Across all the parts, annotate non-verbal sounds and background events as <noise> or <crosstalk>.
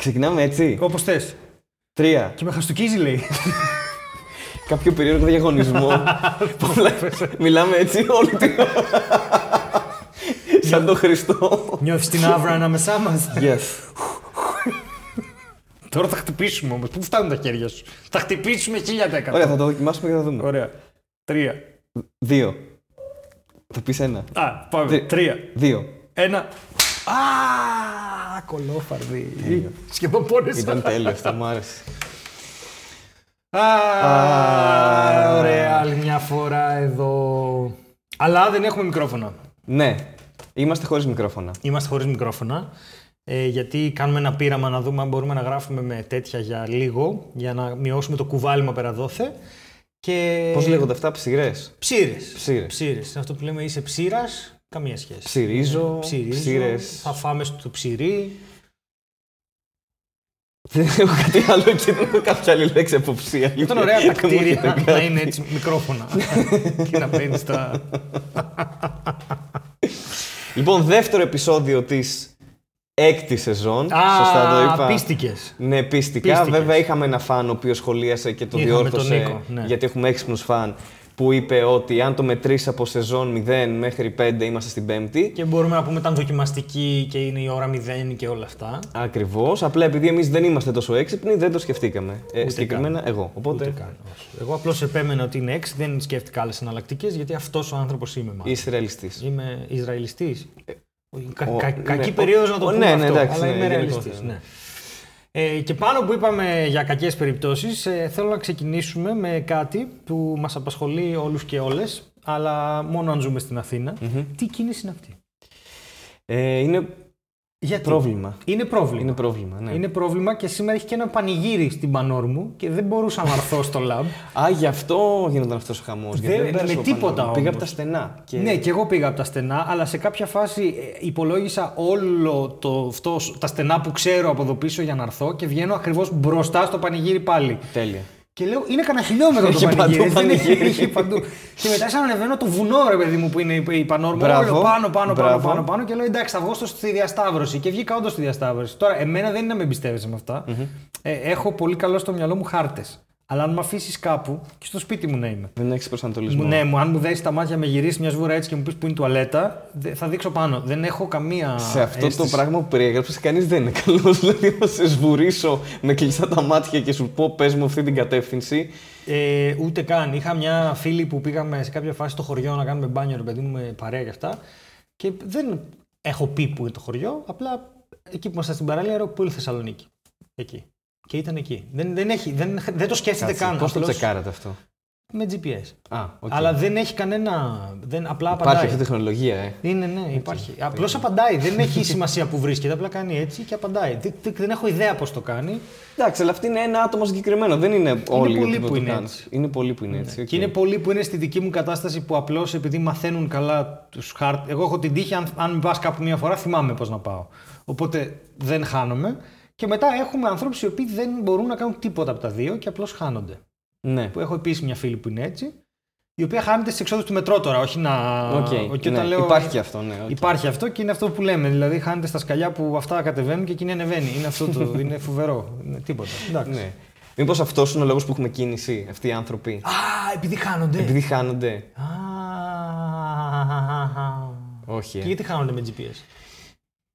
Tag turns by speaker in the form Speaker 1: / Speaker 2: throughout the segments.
Speaker 1: Ξεκινάμε έτσι.
Speaker 2: Όπως θες.
Speaker 1: Τρία.
Speaker 2: Και με χαστοκίζει λέει.
Speaker 1: Κάποιο περίεργο διαγωνισμό. <laughs> Πολλά- Μιλάμε έτσι όλη την ώρα. Σαν τον Χριστό.
Speaker 2: Νιώθεις την άβρα ανάμεσά μας.
Speaker 1: Yes.
Speaker 2: Τώρα θα χτυπήσουμε όμως. Πού φτάνουν τα χέρια σου; Θα χτυπήσουμε 1000%.
Speaker 1: Ωραία, θα το δοκιμάσουμε και θα δούμε.
Speaker 2: Ωραία. Τρία.
Speaker 1: Δύο. Θα πεις ένα.
Speaker 2: Α, πάμε.
Speaker 1: Τρι-
Speaker 2: Τρία.
Speaker 1: Δύο.
Speaker 2: Ένα. Α, κολόφαρδι. Σχεδόν πόνεσαι.
Speaker 1: Ήταν τέλειο αυτό, μου άρεσε.
Speaker 2: Α, ωραία, άλλη μια φορά εδώ. Αλλά δεν έχουμε μικρόφωνα.
Speaker 1: Ναι, είμαστε χωρίς μικρόφωνα.
Speaker 2: Είμαστε χωρίς μικρόφωνα. Ε, γιατί κάνουμε ένα πείραμα να δούμε αν μπορούμε να γράφουμε με τέτοια για λίγο, για να μειώσουμε το κουβάλιμα πέρα δόθε. Και...
Speaker 1: Πώς λέγονται αυτά, ψηρές;
Speaker 2: Ψήρες.
Speaker 1: Ψήρες.
Speaker 2: Ψήρες. Αυτό που λέμε είσαι ψήρας, καμία σχέση.
Speaker 1: Ψυρίζω,
Speaker 2: Ψυρίζω,
Speaker 1: ψήρες.
Speaker 2: θα φάμε στο ψυρί.
Speaker 1: Δεν έχω κάτι άλλο και δεν έχω κάποια άλλη λέξη αποψία.
Speaker 2: Ήταν ωραία τα
Speaker 1: Δεν μου
Speaker 2: κτίρια
Speaker 1: έρχεται
Speaker 2: να
Speaker 1: κάτι.
Speaker 2: είναι έτσι μικρόφωνα. <laughs> και να μπαίνεις στα.
Speaker 1: Λοιπόν, δεύτερο επεισόδιο της έκτη σεζόν.
Speaker 2: Α,
Speaker 1: Σωστά το είπα.
Speaker 2: πίστηκες.
Speaker 1: Ναι, πίστικα.
Speaker 2: Πίστηκες.
Speaker 1: Βέβαια, είχαμε ένα φαν ο οποίος σχολίασε και το
Speaker 2: Είχαμε
Speaker 1: διόρθωσε.
Speaker 2: τον Νίκο, ναι.
Speaker 1: Γιατί έχουμε έξυπνους φαν που είπε ότι αν το μετρήσει από σεζόν 0 μέχρι 5 είμαστε στην πέμπτη.
Speaker 2: Και μπορούμε να πούμε ήταν δοκιμαστική και είναι η ώρα 0 και όλα αυτά.
Speaker 1: Ακριβώς. Απλά επειδή εμείς δεν είμαστε τόσο έξυπνοι, δεν το σκεφτήκαμε. Ε,
Speaker 2: Ούτε
Speaker 1: συγκεκριμένα εγώ. Οπότε
Speaker 2: Ούτε καν. όχι. Εγώ απλώς επέμενα ότι είναι 6, δεν σκέφτηκα άλλες εναλλακτικές γιατί αυτός ο άνθρωπος είμαι μάλλον.
Speaker 1: είσαι ρεαλιστή.
Speaker 2: Είμαι Ισραηλιστής. Κα,
Speaker 1: ο-
Speaker 2: κα-
Speaker 1: ναι,
Speaker 2: κακή
Speaker 1: ο-
Speaker 2: περίοδος να το
Speaker 1: ο-
Speaker 2: πούμε
Speaker 1: ναι, ναι,
Speaker 2: αυτό,
Speaker 1: εντάξει,
Speaker 2: αλλά
Speaker 1: ναι,
Speaker 2: είμαι
Speaker 1: γενικότερα,
Speaker 2: ρεαλιστής,
Speaker 1: ναι.
Speaker 2: Ναι. Ε, και πάνω που είπαμε για κακές περιπτώσεις, ε, θέλω να ξεκινήσουμε με κάτι που μας απασχολεί όλους και όλες, αλλά μόνο αν ζούμε στην αθηνα Τι κίνηση είναι αυτή;
Speaker 1: Ε, είναι
Speaker 2: Γιατί;
Speaker 1: πρόβλημα.
Speaker 2: Είναι πρόβλημα.
Speaker 1: Είναι πρόβλημα. Ναι.
Speaker 2: Είναι πρόβλημα και σήμερα έχει και ένα πανηγύρι στην πανόρ μου και δεν μπορούσα να έρθω στο lab.
Speaker 1: Α, γι' αυτό γίνονταν αυτός ο χαμός.
Speaker 2: Δεν- με τίποτα
Speaker 1: Πήγα από
Speaker 2: όμως.
Speaker 1: τα στενά. Και...
Speaker 2: Ναι, και εγώ πήγα από τα στενά, αλλά σε κάποια φάση ε, υπολόγισα όλο το, αυτός, τα στενά που ξέρω από εδώ πίσω για να έρθω και βγαίνω ακριβώς μπροστά στο πανηγύρι πάλι.
Speaker 1: Τέλεια.
Speaker 2: Και λέω, είναι κανένα χιλιόμετρο το
Speaker 1: Έχει
Speaker 2: πανηγύρι.
Speaker 1: παντού
Speaker 2: δεν είναι-
Speaker 1: πανηγύρι.
Speaker 2: Έχει παντού. και μετά σαν ανεβαίνω το βουνό, ρε παιδί μου, που είναι η- η πανόρμα.
Speaker 1: Μπράβο,
Speaker 2: Όλο πάνω, πάνω, πάνω,
Speaker 1: μπράβο.
Speaker 2: πάνω, πάνω. Και λέω, εντάξει, θα βγω στο- στη διασταύρωση. Και βγήκα όντως στη διασταύρωση. Τώρα, εμένα δεν είναι να με εμπιστεύεσαι με αυτά. Ε, έχω πολύ καλό στο μυαλό μου χάρτες. Αλλά αν με αφήσεις κάπου και στο σπίτι μου να είμαι.
Speaker 1: Δεν έχεις προσανατολισμό.
Speaker 2: Μου, ναι, μου, αν μου δέσεις τα μάτια με γυρίσεις μιας σβούρα έτσι και μου πεις που είναι η τουαλέτα, δε- θα δείξω πάνω. Δεν έχω καμία.
Speaker 1: Σε αυτό το
Speaker 2: αίσθηση.
Speaker 1: πράγμα που περιέγραψες, κανείς δεν είναι καλός. <laughs> Δηλαδή, να σε σβουρίσω με κλειστά τα μάτια και σου πω, πες μου αυτή την κατεύθυνση.
Speaker 2: Ε, ούτε καν. Είχα μια φίλη που πήγαμε σε κάποια φάση στο χωριό να κάνουμε μπάνιο, ρε παιδί μου, με παρέα και αυτά. Και δεν έχω πει που είναι το χωριό, απλά εκεί που ήμασταν στην παραλία, ρε, που είναι η Θεσσαλονίκη. Εκεί. Και ήταν εκεί. Δεν, δεν, έχει, δεν, δεν το σκέφτεται καν.
Speaker 1: Πώς το
Speaker 2: απλώς
Speaker 1: τσεκάρατε αυτό;
Speaker 2: Με GPS.
Speaker 1: Α, οκ.
Speaker 2: Αλλά δεν έχει κανένα. Δεν, απλά
Speaker 1: Υπάρχει
Speaker 2: απαντάει.
Speaker 1: αυτή η τεχνολογία, ε.
Speaker 2: Είναι, ναι, υπάρχει. Απλώς απαντάει. Δεν έχει <laughs> σημασία που βρίσκεται. Απλά κάνει έτσι και απαντάει. Δεν, δεν- δεν έχω ιδέα πώς το κάνει.
Speaker 1: Εντάξει, αλλά αυτή είναι ένα άτομο συγκεκριμένο. Δεν είναι όλοι
Speaker 2: πολλοί
Speaker 1: οι
Speaker 2: που
Speaker 1: το
Speaker 2: είναι
Speaker 1: κάνουν.
Speaker 2: έτσι.
Speaker 1: Είναι πολλοί που είναι έτσι. οκ.
Speaker 2: Και είναι πολλοί που είναι στη δική μου κατάσταση που απλώς επειδή μαθαίνουν καλά τους χάρτες. Εγώ έχω την τύχη, αν, αν πας κάπου μία φορά, θυμάμαι πώς να πάω. Οπότε δεν χάνομαι. Και μετά έχουμε ανθρώπους οι οποίοι δεν μπορούν να κάνουν τίποτα από τα δύο και απλώς χάνονται.
Speaker 1: Ναι.
Speaker 2: Που έχω επίσης μια φίλη που είναι έτσι, η οποία χάνεται στις εξόδους του μετρό τώρα, όχι να.
Speaker 1: Οκ,
Speaker 2: και
Speaker 1: ναι,
Speaker 2: όταν λέω-
Speaker 1: Υπάρχει και αυτό, ναι. οκ.
Speaker 2: Υπάρχει αυτό και είναι αυτό που λέμε. Δηλαδή χάνεται στα σκαλιά που αυτά κατεβαίνουν και εκείνη ανεβαίνει. Είναι αυτό το. είναι φοβερό. Είναι τίποτα. Εντάξει.
Speaker 1: Ναι. Μήπως αυτός είναι ο λόγος που έχουμε κίνηση, αυτοί οι άνθρωποι;
Speaker 2: Α, επειδή χάνονται.
Speaker 1: Επειδή χάνονται.
Speaker 2: Α,
Speaker 1: Όχι.
Speaker 2: Και
Speaker 1: Ε.
Speaker 2: γιατί χάνονται με GPS.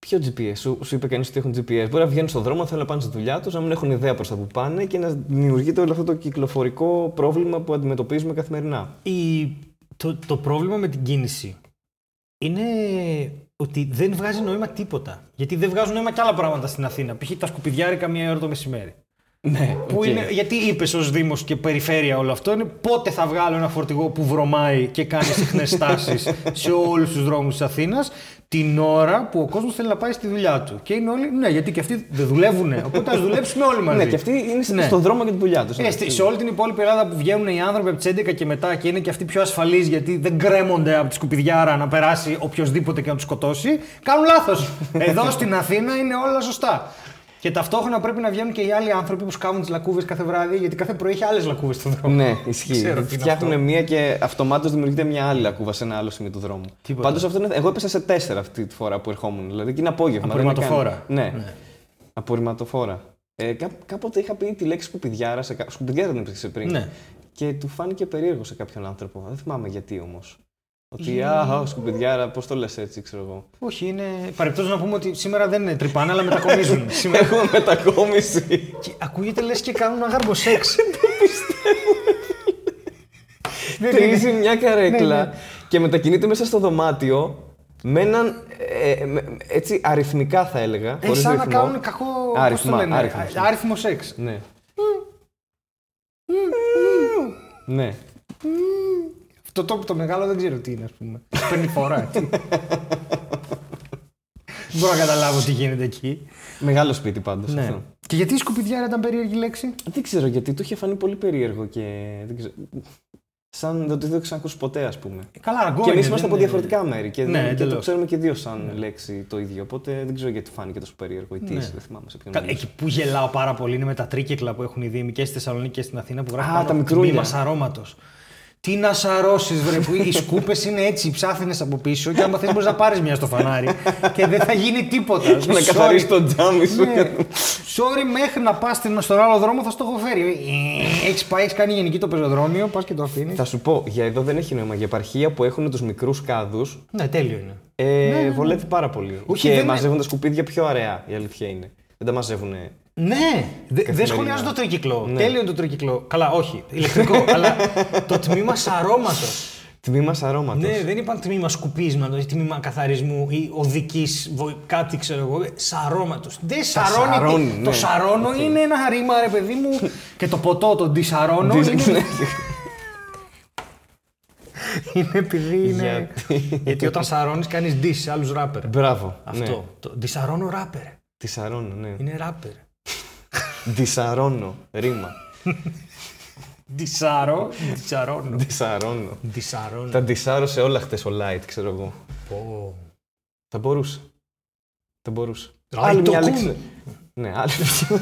Speaker 1: Ποιο GPS, σου, σου είπε κανείς ότι έχουν GPS. Μπορεί να βγαίνουν στον δρόμο, θέλουν να πάνε στη δουλειά τους, να μην έχουν ιδέα προς τα που πάνε και να δημιουργείται όλο αυτό το κυκλοφορικό πρόβλημα που αντιμετωπίζουμε καθημερινά.
Speaker 2: Η, το, το πρόβλημα με την κίνηση είναι ότι δεν βγάζει νόημα τίποτα. Γιατί δεν βγάζουν νόημα και άλλα πράγματα στην Αθήνα. Π.χ. τα σκουπιδιάρικα μία ώρα το μεσημέρι.
Speaker 1: Ναι,
Speaker 2: Που είναι, γιατί είπες ως Δήμος και περιφέρεια όλο αυτό, είναι πότε θα βγάλω ένα φορτηγό που βρωμάει και κάνει συχνές <laughs> στάσεις σε όλους τους δρόμους της Αθήνας, την ώρα που ο κόσμος θέλει να πάει στη δουλειά του. Και είναι όλοι, ναι, γιατί και αυτοί δεν δουλεύουν. Οπότε ας δουλέψουμε όλοι μαζί.
Speaker 1: Ναι, και αυτοί είναι
Speaker 2: Ναι.
Speaker 1: στον δρόμο για τη δουλειά τους.
Speaker 2: Ε, στη- σε όλη την υπόλοιπη Ελλάδα που βγαίνουν οι άνθρωποι από τις 11 και μετά και είναι και αυτοί πιο ασφαλείς γιατί δεν κρέμονται από τη σκουπιδιάρα να περάσει οποιοδήποτε και να τους σκοτώσει, κάνουν λάθος. <laughs> Εδώ στην Αθήνα είναι όλα σωστά. Και ταυτόχρονα πρέπει να βγαίνουν και οι άλλοι άνθρωποι που σκάβουν τις λακκούβες κάθε βράδυ, γιατί κάθε πρωί έχει άλλες λακκούβες στον δρόμο.
Speaker 1: Ναι, ισχύει.
Speaker 2: Ξέρω τι είναι
Speaker 1: Φτιάχνουν
Speaker 2: αυτό.
Speaker 1: μία και αυτομάτως δημιουργείται μια άλλη λακκούβα σε ένα άλλο σημείο του δρόμου.
Speaker 2: Τίποτα.
Speaker 1: Πάντως αυτό είναι. Εγώ έπεσα σε τέσσερα αυτή τη φορά που ερχόμουν. Δηλαδή και είναι απόγευμα. δεν είναι καν-
Speaker 2: Απορριμματοφόρα.
Speaker 1: Ναι. Απορριμματοφόρα. Ε, κά, κάποτε είχα πει τη λέξη σκουπιδιάρα. Σε, κα- σκουπιδιάρα δεν υπήρξε πριν.
Speaker 2: Ναι.
Speaker 1: Και του φάνηκε περίεργο σε κάποιον άνθρωπο. Δεν θυμάμαι γιατί όμως. Ότι,
Speaker 2: Για-
Speaker 1: α, α, σκουπιδιάρα, πώς το λες έτσι, ξέρω εγώ.
Speaker 2: Όχι, είναι. Παρεπτώσει να πούμε ότι σήμερα δεν είναι τρυπάνε, αλλά μετακομίζουν. σήμερα... <laughs>
Speaker 1: Έχουμε μετακόμιση.
Speaker 2: Και ακούγεται λες και κάνουν αγάρμπο σεξ. Δεν
Speaker 1: Τρίζει
Speaker 2: είναι.
Speaker 1: μια καρέκλα
Speaker 2: Ναι, ναι.
Speaker 1: και μετακινείται μέσα στο δωμάτιο με έναν. ε, με- έτσι αριθμικά θα έλεγα.
Speaker 2: Ε,
Speaker 1: χωρίς
Speaker 2: σαν να
Speaker 1: ρυθμό.
Speaker 2: κάνουν κακό. πώς
Speaker 1: Άριθμα,
Speaker 2: το λένε,
Speaker 1: άριθμος, ναι.
Speaker 2: άριθμο σεξ.
Speaker 1: Ναι. ναι.
Speaker 2: Αυτό το, το μεγάλο δεν ξέρω τι είναι, ας πούμε. Παίρνει φορά. τι. Δεν <laughs> μπορώ να καταλάβω τι γίνεται εκεί.
Speaker 1: Μεγάλο σπίτι πάντως
Speaker 2: Ναι.
Speaker 1: αυτό.
Speaker 2: Και γιατί η σκουπιδιάρα ήταν περίεργη λέξη;
Speaker 1: Δεν ξέρω γιατί του είχε φανεί πολύ περίεργο και. Δεν ξέρω. Σαν δεν το είχα ξανακούσει ποτέ, ας πούμε.
Speaker 2: Ε, Καλά, αργό
Speaker 1: και εμείς
Speaker 2: είναι,
Speaker 1: είμαστε
Speaker 2: δεν
Speaker 1: από
Speaker 2: είναι-
Speaker 1: διαφορετικά μέρη και,
Speaker 2: Ναι,
Speaker 1: δεν- και το
Speaker 2: εντελώς.
Speaker 1: ξέρουμε και δύο σαν λέξη το ίδιο. Οπότε δεν ξέρω γιατί φάνηκε τόσο περίεργο. Ή τι,
Speaker 2: Ναι.
Speaker 1: δεν θυμάμαι σε ποιον.
Speaker 2: Καλά,
Speaker 1: μιλούσα.
Speaker 2: Εκεί που γελάω πάρα πολύ είναι με τα τρίκυκλα που έχουν οι Δήμοι και στη Θεσσαλονίκη και στην Αθήνα που γράφει
Speaker 1: Α,
Speaker 2: πάνω
Speaker 1: τα μικρούλια.
Speaker 2: τμήμα σαρώματο. Τι να σαρώσεις, βρε, που οι σκούπες είναι έτσι, ψάθινες από πίσω και άμα θες μπορείς να πάρεις μια στο φανάρι και δεν θα γίνει τίποτα. <laughs>
Speaker 1: Να καθαρίσει το τζάμι σου.
Speaker 2: Ναι. Sorry, μέχρι να πας στον άλλο δρόμο θα στο έχω φέρει. Έχεις πάει, έχεις κάνει γενική το πεζοδρόμιο, πας και το αφήνεις.
Speaker 1: Θα σου πω, για εδώ δεν έχει νόημα. Για επαρχία που έχουν τους μικρούς κάδους,
Speaker 2: Ναι, τέλειο είναι.
Speaker 1: ε, βολεύει πάρα πολύ.
Speaker 2: Όχι,
Speaker 1: και
Speaker 2: δεν είναι-
Speaker 1: μαζεύουν τα σκουπίδια πιο αραιά, η αλήθεια είναι. Δεν τα μαζεύουν.
Speaker 2: Ναι, δε- δεν
Speaker 1: Καθημερινά.
Speaker 2: σχολιάζω το τρίκυκλο.
Speaker 1: Ναι.
Speaker 2: Τέλειο είναι το τρίκυκλο. Καλά, όχι, ηλεκτρικό, <laughs> αλλά το τμήμα σαρώματο.
Speaker 1: Τμήμα αρώματος.
Speaker 2: Ναι, δεν είπαν τμήμα σκουπίσματος ή τμήμα καθαρισμού ή οδικής κάτι ξέρω εγώ. Σαρώματο. Δεν σαρώνει.
Speaker 1: σαρώνει,
Speaker 2: Το
Speaker 1: ναι.
Speaker 2: σαρώνω
Speaker 1: Οκ.
Speaker 2: είναι ένα ρήμα, ρε παιδί μου. <laughs> και το ποτό, το ντισαρώνω. είναι, <laughs> είναι επειδή είναι.
Speaker 1: Γιατί;
Speaker 2: Γιατί όταν σαρώνει, κάνεις ντι σε άλλους ράπερ.
Speaker 1: Μπράβο.
Speaker 2: Αυτό.
Speaker 1: Ναι.
Speaker 2: Το ντισαρώνω ράπερ.
Speaker 1: Τη σαρώνω, ναι.
Speaker 2: Είναι ράπερ.
Speaker 1: Ντισαρώνω. Ρήμα.
Speaker 2: Ντισάρω, ντισαρώνω.
Speaker 1: Ντισαρώνω.
Speaker 2: Ντισαρώνω.
Speaker 1: Τα ντισάρω σε όλα χτες ο Light, ξέρω εγώ.
Speaker 2: Πω.
Speaker 1: Θα μπορούσε. Θα μπορούσε.
Speaker 2: Light
Speaker 1: άλλη
Speaker 2: το
Speaker 1: μια
Speaker 2: κουν.
Speaker 1: λέξη. Ναι, άλλη,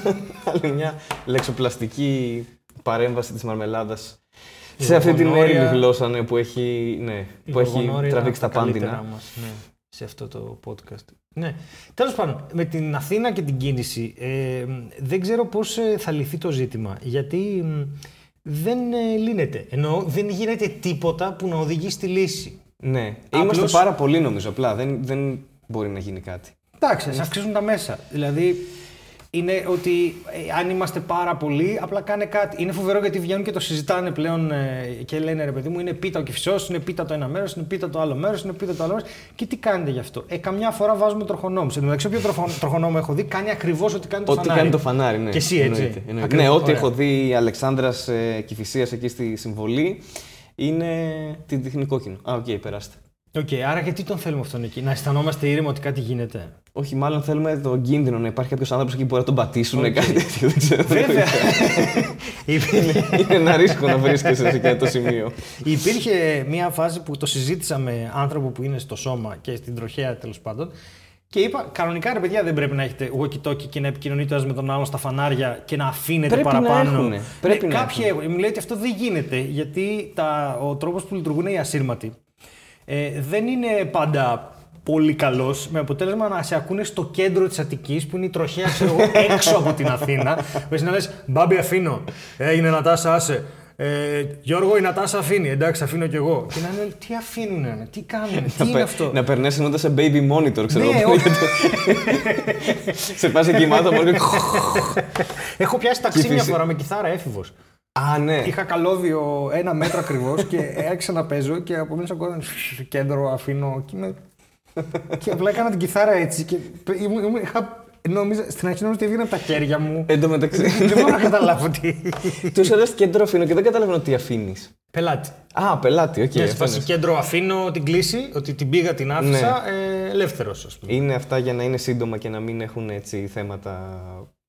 Speaker 1: <laughs> άλλη μια λεξοπλαστική παρέμβαση της μαρμελάδας σε αυτή την
Speaker 2: γονόρια-
Speaker 1: έρημη γλώσσα ναι, που έχει, ναι,
Speaker 2: Η
Speaker 1: που έχει
Speaker 2: γογονόρια
Speaker 1: τραβήξει τα
Speaker 2: ήταν καλύτερα
Speaker 1: πάντινα.
Speaker 2: μας, ναι, σε αυτό το podcast. Ναι. Τέλος πάντων, με την Αθήνα και την κίνηση, ε, δεν ξέρω πώς ε, θα λυθεί το ζήτημα. Γιατί μ, δεν ε, λύνεται. Ενώ δεν γίνεται τίποτα που να οδηγεί στη λύση.
Speaker 1: Ναι,
Speaker 2: Απλώς-
Speaker 1: είμαστε πάρα πολύ νομίζω. Απλά δεν, δεν μπορεί να γίνει κάτι.
Speaker 2: Εντάξει, θα αυξήσουν τα μέσα. Δηλαδή, είναι ότι ε, αν είμαστε πάρα πολλοί, απλά κάνε κάτι. Είναι φοβερό γιατί βγαίνουν και το συζητάνε πλέον ε, και λένε ρε παιδί μου, είναι πίτα ο κυφισό, είναι πίτα το ένα μέρος, είναι πίτα το άλλο μέρος, είναι πίτα το άλλο μέρος. Και τι κάνετε γι' αυτό; Ε, καμιά φορά βάζουμε τροχονόμους. Εν τω μεταξύ, όποιο τροχο- τροχονόμο έχω δει, κάνει ακριβώς ό,τι κάνει το
Speaker 1: Ό,τι
Speaker 2: φανάρι.
Speaker 1: κάνει το φανάρι, ναι.
Speaker 2: Και εσύ έτσι.
Speaker 1: Εννοείται, εννοείται.
Speaker 2: Ακριβώς,
Speaker 1: Ναι, ό,τι
Speaker 2: ωραία.
Speaker 1: έχω δει η Αλεξάνδρας ε, Κηφισίας εκεί στη συμβολή είναι την δείχνει κόκκινο. Α, οκ, περάστε.
Speaker 2: Οκ, άρα γιατί τον θέλουμε αυτόν εκεί, να αισθανόμαστε ήρεμοι ότι κάτι γίνεται.
Speaker 1: Όχι, μάλλον θέλουμε τον κίνδυνο να υπάρχει κάποιος άνθρωπος εκεί που μπορεί να τον πατήσουν.
Speaker 2: Οκ.
Speaker 1: Κάτι τέτοιο. Δεν ξέρω.
Speaker 2: Βέβαια. <laughs> Υπήρχε-
Speaker 1: είναι ένα ρίσκο να βρίσκεσαι σε αυτό το σημείο.
Speaker 2: Υπήρχε μια φάση που το συζήτησα με άνθρωπο που είναι στο σώμα και στην τροχέα τέλος πάντων. Και είπα, κανονικά ρε παιδιά δεν πρέπει να έχετε walkie-talkie και να επικοινωνείτε ένα με τον άλλον στα φανάρια και να αφήνετε
Speaker 1: Πρέπει να
Speaker 2: παραπάνω.
Speaker 1: έχουνε. Πρέπει να
Speaker 2: κάποιοι έχουν. Μου λέει ότι αυτό δεν γίνεται γιατί τα, ο τρόπος που λειτουργούν οι ασύρματοι ε, δεν είναι πάντα πολύ καλός, με αποτέλεσμα να σε ακούνε στο κέντρο της Αττικής που είναι η τροχέα, ξέρω εγώ, <laughs> έξω από την Αθήνα. Που εσύ να λες, Μπάμπη, αφήνω. Έγινε Νατάσα, άσε. Ε, Γιώργο, η Νατάσα αφήνει. Εντάξει, αφήνω κι εγώ. Και να είναι, τι αφήνουνε, τι κάνουνε, τι
Speaker 1: Να
Speaker 2: είναι
Speaker 1: πε-
Speaker 2: αυτό;
Speaker 1: Να περνάει ενώντα σε baby monitor, ξέρω
Speaker 2: Ναι,
Speaker 1: εγώ.
Speaker 2: όχι. <laughs>
Speaker 1: σε πας εκεί μάτω μόνο και-
Speaker 2: Έχω πιάσει ταξί μια
Speaker 1: φυσι-
Speaker 2: φορά με κιθάρα έφηβος.
Speaker 1: Α, ναι.
Speaker 2: Είχα καλώδιο ένα μέτρο ακριβώς και άρχισα να παίζω και από μέσα ακόμα κέντρο αφήνω. Και, είμαι... και απλά έκανα την κιθάρα έτσι. Και ήμουν, ήμουν, είχα, νόμιζα, στην αρχή νόμιζα ότι έβγαινε από τα χέρια μου.
Speaker 1: Εν τω μεταξύ.
Speaker 2: δεν μπορώ να καταλάβω τι.
Speaker 1: Του αρέσει κέντρο αφήνω και δεν καταλαβαίνω τι αφήνεις.
Speaker 2: Πελάτη.
Speaker 1: Α, πελάτη, οκ.
Speaker 2: Και
Speaker 1: αυτό
Speaker 2: σε φάση
Speaker 1: είναι.
Speaker 2: κέντρο αφήνω την κλήση, ότι την πήγα, την άφησα, ε, ελεύθερος, ας πούμε.
Speaker 1: Είναι αυτά για να είναι σύντομα και να μην έχουν έτσι θέματα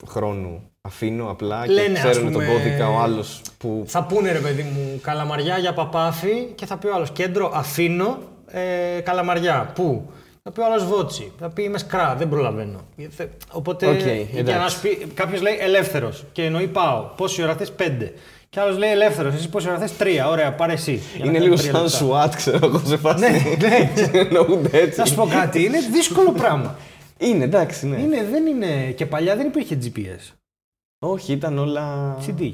Speaker 1: χρόνου. Αφήνω απλά
Speaker 2: Λένε,
Speaker 1: και
Speaker 2: ας
Speaker 1: ξέρουν τον
Speaker 2: πούμε,
Speaker 1: κώδικα ο άλλος που.
Speaker 2: Θα πούνε ρε παιδί μου καλαμαριά για Παπάφη και θα πει ο άλλος κέντρο αφήνω ε, καλαμαριά. Πού; Θα πει ο άλλος Βότση. Θα πει είμαι Σκρα, δεν προλαβαίνω. Ε, θε- Οπότε
Speaker 1: Οκ,
Speaker 2: για
Speaker 1: εντάξει.
Speaker 2: να σου πει, κάποιος λέει ελεύθερος και εννοεί πάω. Πόση ώρα θες, πέντε. Και άλλος λέει ελεύθερος, εσύ πόση ώρα θες, τρία. Ωραία, πάρε εσύ. Για να
Speaker 1: Είναι
Speaker 2: κάνει
Speaker 1: λίγο
Speaker 2: τρία
Speaker 1: σαν
Speaker 2: λεπτά.
Speaker 1: SWAT, ξέρω εγώ, σε φάση.
Speaker 2: Ναι, ναι. <laughs>
Speaker 1: Εννοούνται έτσι.
Speaker 2: Να σου πω κάτι, είναι δύσκολο πράγμα.
Speaker 1: Είναι, εντάξει, ναι.
Speaker 2: Είναι, δεν είναι. Και παλιά δεν υπήρχε GPS.
Speaker 1: Όχι, ήταν όλα
Speaker 2: CD.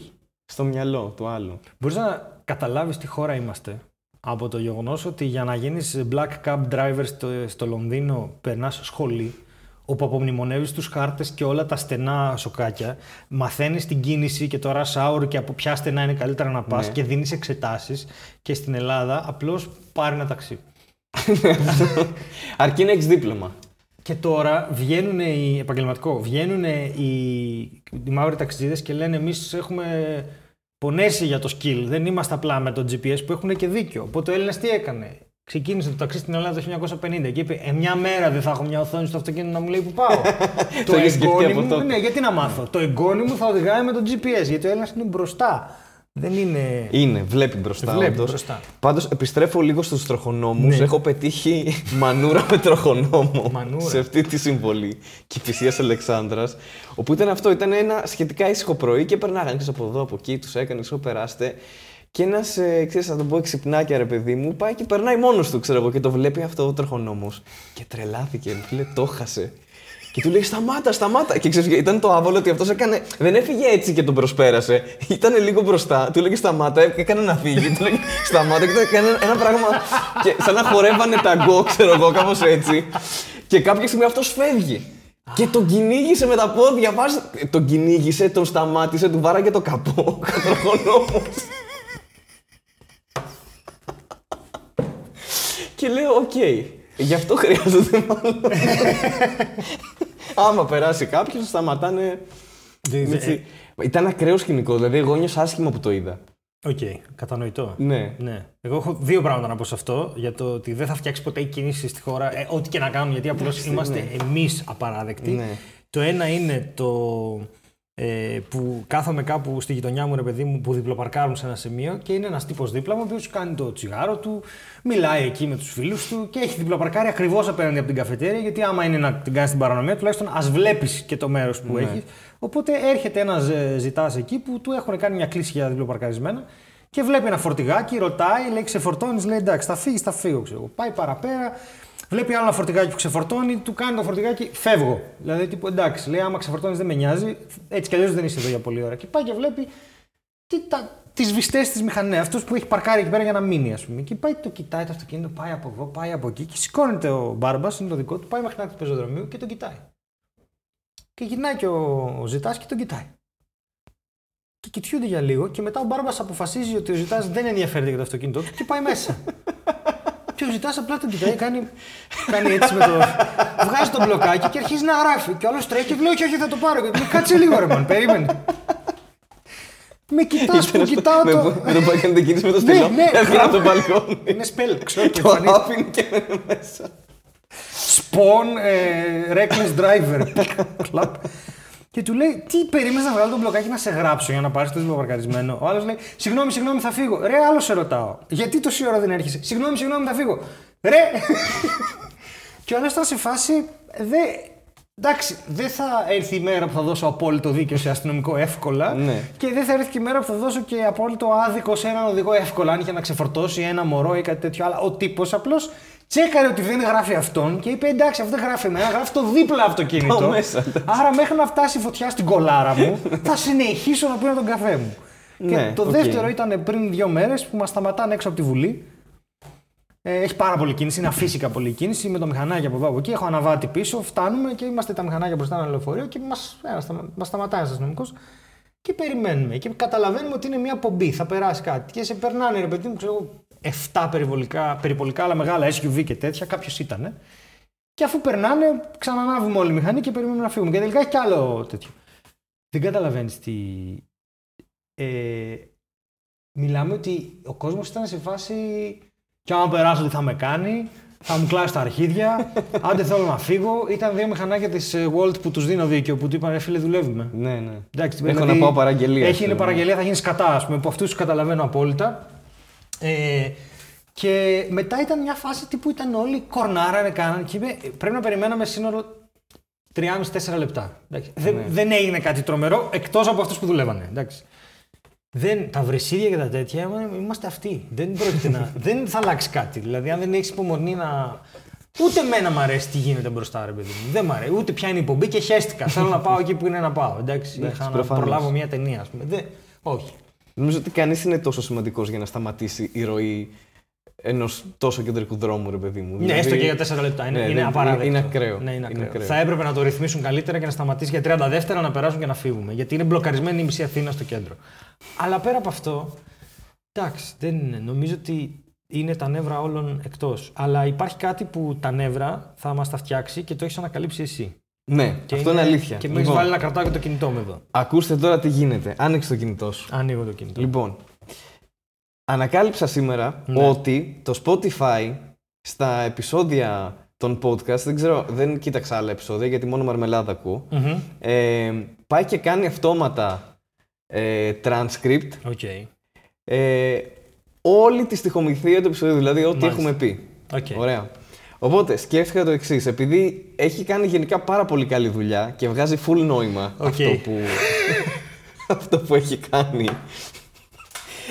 Speaker 1: στο μυαλό του άλλου.
Speaker 2: Μπορείς να καταλάβεις τι χώρα είμαστε από το γεγονός ότι για να γίνεις black cab driver στο, στο Λονδίνο περνάς σχολή όπου απομνημονεύεις τους χάρτες και όλα τα στενά σοκάκια, μαθαίνεις την κίνηση και το rush hour και από ποια στενά είναι καλύτερα να πας
Speaker 1: Ναι.
Speaker 2: και δίνεις εξετάσεις. Και στην Ελλάδα απλώς πάρει ένα ταξί. <laughs>
Speaker 1: Αρκεί να έχεις δίπλωμα.
Speaker 2: Και τώρα βγαίνουν οι επαγγελματικό, βγαίνουν οι, οι μαύροι ταξιτζίδε και λένε εμείς έχουμε πονέσει για το skill. Δεν είμαστε απλά με το GPS που έχουν και δίκιο. Οπότε ο Έλληνας τι έκανε; Ξεκίνησε το ταξί στην Ελλάδα το 1950 και είπε: Ε, μια μέρα δεν θα έχω μια οθόνη στο αυτοκίνητο να μου λέει που πάω. <laughs>
Speaker 1: Το έχεις σκεφτεί
Speaker 2: εγγόνι
Speaker 1: από
Speaker 2: μου,
Speaker 1: τότε.
Speaker 2: ναι, γιατί να μάθω; Το εγγόνι μου θα οδηγάει με το GPS γιατί ο Έλληνας είναι μπροστά. Δεν είναι.
Speaker 1: Είναι, βλέπει μπροστά.
Speaker 2: Βλέπει
Speaker 1: όντως.
Speaker 2: μπροστά.
Speaker 1: Πάντως επιστρέφω λίγο στους τροχονόμους.
Speaker 2: Ναι.
Speaker 1: Έχω πετύχει μανούρα με τροχονόμο
Speaker 2: Μανούρα.
Speaker 1: σε αυτή τη συμβολή Κηφισίας Αλεξάνδρας. Όπου ήταν αυτό, ήταν ένα σχετικά ήσυχο πρωί και περνάγανε ξέρεις, από εδώ, από εκεί, τους έκανε, ξέρω, περάστε. Και ένας, ε, ξέρεις, θα τον πω εξυπνάκια ρε παιδί μου, πάει και περνάει μόνος του, ξέρω εγώ, και το βλέπει αυτό ο τροχονόμος. Και τρελάθηκε, μου λέει, το χάσε. Και του λέει σταμάτα, σταμάτα. Και ξέρεις, ήταν το άβολο ότι αυτός έκανε. Δεν έφυγε έτσι και τον προσπέρασε. Ήταν λίγο μπροστά. Του έλεγε σταμάτα, έκανε να φύγει. Του λέγε σταμάτα και του έκανε ένα πράγμα. Και σαν να χορεύανε ταγκό, ξέρω εγώ, κάπως έτσι. Και κάποια στιγμή αυτός φεύγει. Και τον κυνήγησε με τα πόδια. Βάζ... Τον κυνήγησε, τον σταμάτησε, του βάραγε το καπό. <laughs> Κατροχονόμο. Και λέω, οκ, γι' αυτό χρειάζεται μάλλον. Άμα περάσει κάποιος, σταματάνε.
Speaker 2: Δεν- δεν-
Speaker 1: έτσι. Ήταν ακραίο σκηνικό, δηλαδή εγώ νιώσα άσχημα που το είδα.
Speaker 2: Οκ, κατανοητό.
Speaker 1: Ναι.
Speaker 2: Ναι. Εγώ έχω δύο πράγματα να πω σε αυτό. Για το ότι δεν θα φτιάξει ποτέ η κίνηση στη χώρα, ε, ό,τι και να κάνουν, γιατί απλώς είμαστε εμείς απαράδεκτοι.
Speaker 1: Ναι.
Speaker 2: Το ένα είναι το ε, που κάθομαι κάπου στη γειτονιά μου, ρε παιδί μου, που διπλοπαρκάρουν σε ένα σημείο και είναι ένας τύπος δίπλα μου, ο οποίος κάνει το τσιγάρο του, μιλάει εκεί με τους φίλους του και έχει διπλοπαρκάρει ακριβώς απέναντι από την καφετέρια. Γιατί άμα είναι να την κάνει την παρανομία, τουλάχιστον ας βλέπεις και το μέρος που
Speaker 1: Ναι.
Speaker 2: έχεις. Οπότε έρχεται ένας ζητάς εκεί που του έχουν κάνει μια κλίση για διπλοπαρκαρισμένα και βλέπει ένα φορτηγάκι, ρωτάει, λέει ξεφορτώνεις, λέει εντάξει, θα φύγεις, θα φύγω. Ξέρω. εγώ. Πάει παραπέρα, βλέπει άλλο ένα φορτηγάκι που ξεφορτώνει, του κάνει το φορτηγάκι, φεύγω. Δηλαδή τύπου εντάξει, λέει άμα ξεφορτώνεις δεν με νοιάζει, έτσι κι αλλιώς δεν είσαι εδώ για πολλή ώρα. Και πάει και βλέπει τι, τα, τις βιστές της μηχανέ, αυτός που έχει παρκάρει εκεί πέρα για να μείνει ας πούμε. Και πάει το κοιτάει το αυτοκίνητο, πάει από εδώ, πάει από εκεί και σηκώνεται ο Μπάρμπας, είναι το δικό του, πάει μέχρι την άκρη του πεζοδρομίου και τον κοιτάει. Και γυρνάει και ο, ο Ζητάς και τον κοιτάει. Και κοιτιούνται για λίγο και μετά ο Μπάρμπας αποφασίζει ότι ο Ζητάς δεν ενδιαφέρεται για το αυτοκίνητό του και πάει μέσα. <laughs> Και ο Ζητάς απλά τον κοιτάει, κάνει, κάνει έτσι με το... Βγάζει το μπλοκάκι και αρχίζει να γράφει. Και ο άλλος τρέχει και λέει όχι, όχι, θα το πάρω. Και του λέει, κάτσε λίγο ρε μαν, περίμενε. Με κοιτάς που κοιτάω
Speaker 1: με,
Speaker 2: το...
Speaker 1: με το που έκανε την κίνηση με το
Speaker 2: Ναι,
Speaker 1: στυλό.
Speaker 2: ναι,
Speaker 1: Έφυγε από το
Speaker 2: μπράβο.
Speaker 1: μπαλκόνι.
Speaker 2: Είναι σπέλ, ξέρω
Speaker 1: Και
Speaker 2: που
Speaker 1: ο
Speaker 2: εμφανίζεται.
Speaker 1: άφηνε και έμενε μέσα.
Speaker 2: Spawn ε, Reckless Driver. <laughs> Κλαπ. Και του λέει, Τι περίμενες να βγάλω το μπλοκάκι να σε γράψω για να πάρεις το διπλοπαρκαρισμένο. Ο άλλος λέει, Συγγνώμη, συγγνώμη, θα φύγω. Ρε, άλλο σε ρωτάω. Γιατί τόση ώρα δεν έρχεσαι; Συγγνώμη, συγγνώμη, θα φύγω. Ρε! <laughs> και ο άλλος ήταν σε φάση. Δε... Εντάξει, δεν θα έρθει η μέρα που θα δώσω απόλυτο δίκαιο σε αστυνομικό εύκολα.
Speaker 1: Ναι.
Speaker 2: Και δεν θα έρθει και η μέρα που θα δώσω και απόλυτο άδικο σε έναν οδηγό εύκολα. Αν είχε να ξεφορτώσει ένα μωρό ή κάτι τέτοιο. Αλλά ο τύπος απλώς τσέκαρε ότι δεν γράφει αυτόν και είπε: Εντάξει, αυτό δεν γράφει εμένα, γράφει το δίπλα αυτοκίνητο.
Speaker 1: Πάω μέσα, εντάξει.
Speaker 2: Άρα μέχρι να φτάσει η φωτιά στην κωλάρα μου, θα συνεχίσω να πίνω τον καφέ μου.
Speaker 1: Ναι,
Speaker 2: και το
Speaker 1: οκ.
Speaker 2: δεύτερο ήταν πριν δύο μέρες που μας σταματάνε έξω από τη Βουλή. Ε, έχει πάρα πολύ κίνηση, είναι αφύσικα πολύ κίνηση με το μηχανάκι από εδώ από εκεί. Έχω αναβάτη πίσω, φτάνουμε και είμαστε τα μηχανάκια μπροστά ένα λεωφορείο και μας μας σταματάει ένας αστυνομικός και περιμένουμε. Και καταλαβαίνουμε ότι είναι μια πομπή, θα περάσει κάτι. Και σε περνάνε, ρε παιδί μου, ξέρω εγώ, 7 περιβολικά, περιπολικά άλλα μεγάλα SUV και τέτοια, κάποιος ήταν. Και αφού περνάνε, ξανανάβουμε όλη η μηχανή και περιμένουμε να φύγουμε. Και τελικά έχει κι άλλο τέτοιο. Δεν καταλαβαίνεις τι. Ε, μιλάμε ότι ο κόσμος ήταν σε φάση. Κι άμα περάσω, τι θα με κάνει, θα μου κλάσει τα αρχίδια. <laughs> Άντε θέλω να φύγω. Ήταν δύο μηχανάκια της Walt που τους δίνω δίκιο που του είπαν, «Ρε φίλε, δουλεύουμε.
Speaker 1: Ναι, ναι.
Speaker 2: Εντάξει,
Speaker 1: Έχω
Speaker 2: δηλαδή,
Speaker 1: να πάω παραγγελία.
Speaker 2: Έχει είναι
Speaker 1: ξέρω.
Speaker 2: παραγγελία, θα γίνει κατά, ας πούμε, που αυτούς τους καταλαβαίνω απόλυτα. Ε, και μετά ήταν μια φάση τύπου ήταν όλοι κορνάρανε, κάνανε και είπε, πρέπει να περιμέναμε σύνολο 3,5-4 λεπτά. Εντάξει. Δεν,
Speaker 1: Ναι.
Speaker 2: δεν έγινε κάτι τρομερό εκτός από αυτούς που δουλεύανε. Εντάξει. Δεν, τα βρυσίδια και τα τέτοια ε, είμαστε αυτοί. Δεν πρόκειται να. <laughs> δεν θα αλλάξει κάτι. Δηλαδή, αν δεν έχεις υπομονή να, Ούτε εμένα μου αρέσει τι γίνεται μπροστά, ρε παιδί μου. Δεν μ' αρέσει. Ούτε ποια είναι η εκπομπή και χαίστηκα. Θέλω να πάω εκεί που είναι να πάω. Εντάξει, είχα να
Speaker 1: προφανώς.
Speaker 2: προλάβω μια ταινία, ας πούμε. Δεν... Όχι.
Speaker 1: Νομίζω ότι κανείς είναι τόσο σημαντικός για να σταματήσει η ροή ενός τόσο κεντρικού δρόμου, ρε παιδί μου.
Speaker 2: Ναι, έστω και για 4 λεπτά. Είναι,
Speaker 1: Ναι,
Speaker 2: είναι
Speaker 1: δεν-
Speaker 2: απαράδεκτο.
Speaker 1: είναι ακραίο.
Speaker 2: Ναι, είναι
Speaker 1: Είναι
Speaker 2: ακραίο.
Speaker 1: ακραίο.
Speaker 2: Θα έπρεπε να το ρυθμίσουν καλύτερα και να σταματήσει για 30 δεύτερα να περάσουν και να φύγουμε. Γιατί είναι μπλοκαρισμένη η μισή Αθήνα στο κέντρο. Αλλά πέρα από αυτό, εντάξει, δεν είναι. Νομίζω ότι είναι τα νεύρα όλων εκτός. Αλλά υπάρχει κάτι που τα νεύρα θα μας τα φτιάξει και το έχεις ανακαλύψει εσύ.
Speaker 1: Ναι,
Speaker 2: Και
Speaker 1: αυτό είναι, αλήθεια.
Speaker 2: Και με έχεις
Speaker 1: Λοιπόν,
Speaker 2: βάλει να κρατάω και το κινητό μου εδώ.
Speaker 1: Ακούστε τώρα τι γίνεται. Άνοιξε το κινητό σου.
Speaker 2: Ανοίγω το κινητό.
Speaker 1: Λοιπόν, ανακάλυψα σήμερα
Speaker 2: Ναι.
Speaker 1: ότι το Spotify στα επεισόδια των podcast, δεν ξέρω, δεν κοίταξα άλλα επεισόδια γιατί μόνο μαρμελάδα ακούω,
Speaker 2: Μμμ.
Speaker 1: ε, πάει και κάνει αυτόματα ε, transcript
Speaker 2: Οκ.
Speaker 1: ε, όλη τη στιχομυθία του επεισοδίου, δηλαδή ό,τι
Speaker 2: Μάλιστα.
Speaker 1: έχουμε πει.
Speaker 2: Οκ.
Speaker 1: Ωραία. Οπότε σκέφτηκα το εξής. Επειδή έχει κάνει γενικά πάρα πολύ καλή δουλειά και βγάζει full νόημα
Speaker 2: Οκ.
Speaker 1: αυτό, που, <laughs> αυτό που έχει κάνει,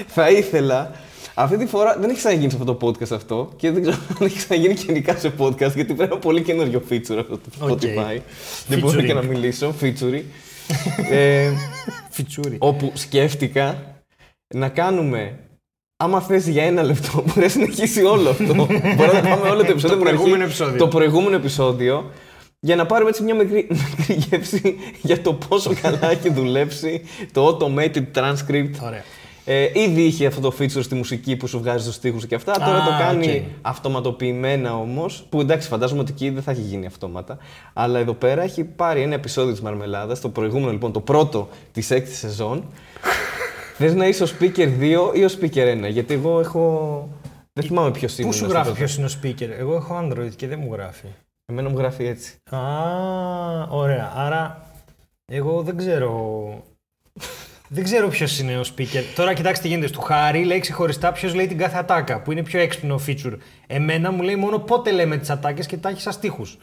Speaker 1: θα ήθελα. Αυτή τη φορά δεν έχει ξαναγίνει σε αυτό το podcast αυτό και δεν ξέρω αν έχει ξαναγίνει γενικά σε podcast γιατί πρέπει να είναι πολύ καινούριο feature αυτό το
Speaker 2: Οκ.
Speaker 1: Spotify. Δεν μπορώ
Speaker 2: Featuring.
Speaker 1: και να μιλήσω. Feature. <laughs> ε,
Speaker 2: Φιτσούρι.
Speaker 1: όπου σκέφτηκα να κάνουμε. Άμα θες για ένα λεπτό, <laughs> μπορεί να συνεχίσει όλο αυτό. <laughs> μπορεί να πάμε όλο το επεισόδιο. από την
Speaker 2: προηγούμενο
Speaker 1: αρχή,
Speaker 2: επεισόδιο.
Speaker 1: Το προηγούμενο επεισόδιο. Για να πάρουμε έτσι μια μικρή, <laughs> μικρή γεύση για το πόσο καλά έχει δουλέψει το automated transcript.
Speaker 2: Ωραία.
Speaker 1: Ε, ήδη είχε αυτό το feature στη μουσική που σου βγάζει τους στίχους και αυτά. Τώρα
Speaker 2: Α,
Speaker 1: το κάνει
Speaker 2: οκ.
Speaker 1: αυτοματοποιημένα όμως. Που εντάξει, φαντάζομαι ότι εκεί δεν θα έχει γίνει αυτόματα. Αλλά εδώ πέρα έχει πάρει ένα επεισόδιο της Μαρμελάδας, το προηγούμενο λοιπόν, το πρώτο της έκτης σεζόν. Θες να είσαι ο speaker 2 ή ο speaker 1, γιατί εγώ έχω. Δεν θυμάμαι ποιος είναι.
Speaker 2: Πού σου γράφει ποιος είναι ο speaker; Εγώ έχω Android και δεν μου γράφει.
Speaker 1: Εμένα μου γράφει έτσι.
Speaker 2: Α, ωραία. Άρα, εγώ δεν ξέρω. Δεν ξέρω ποιος είναι ο speaker. Τώρα κοιτάξτε τι γίνεται. Του Χάρη λέει ξεχωριστά ποιος λέει την κάθε ατάκα, που είναι πιο έξυπνο feature. Εμένα μου λέει μόνο πότε λέμε τις ατάκες και τα έχει σαν στίχους.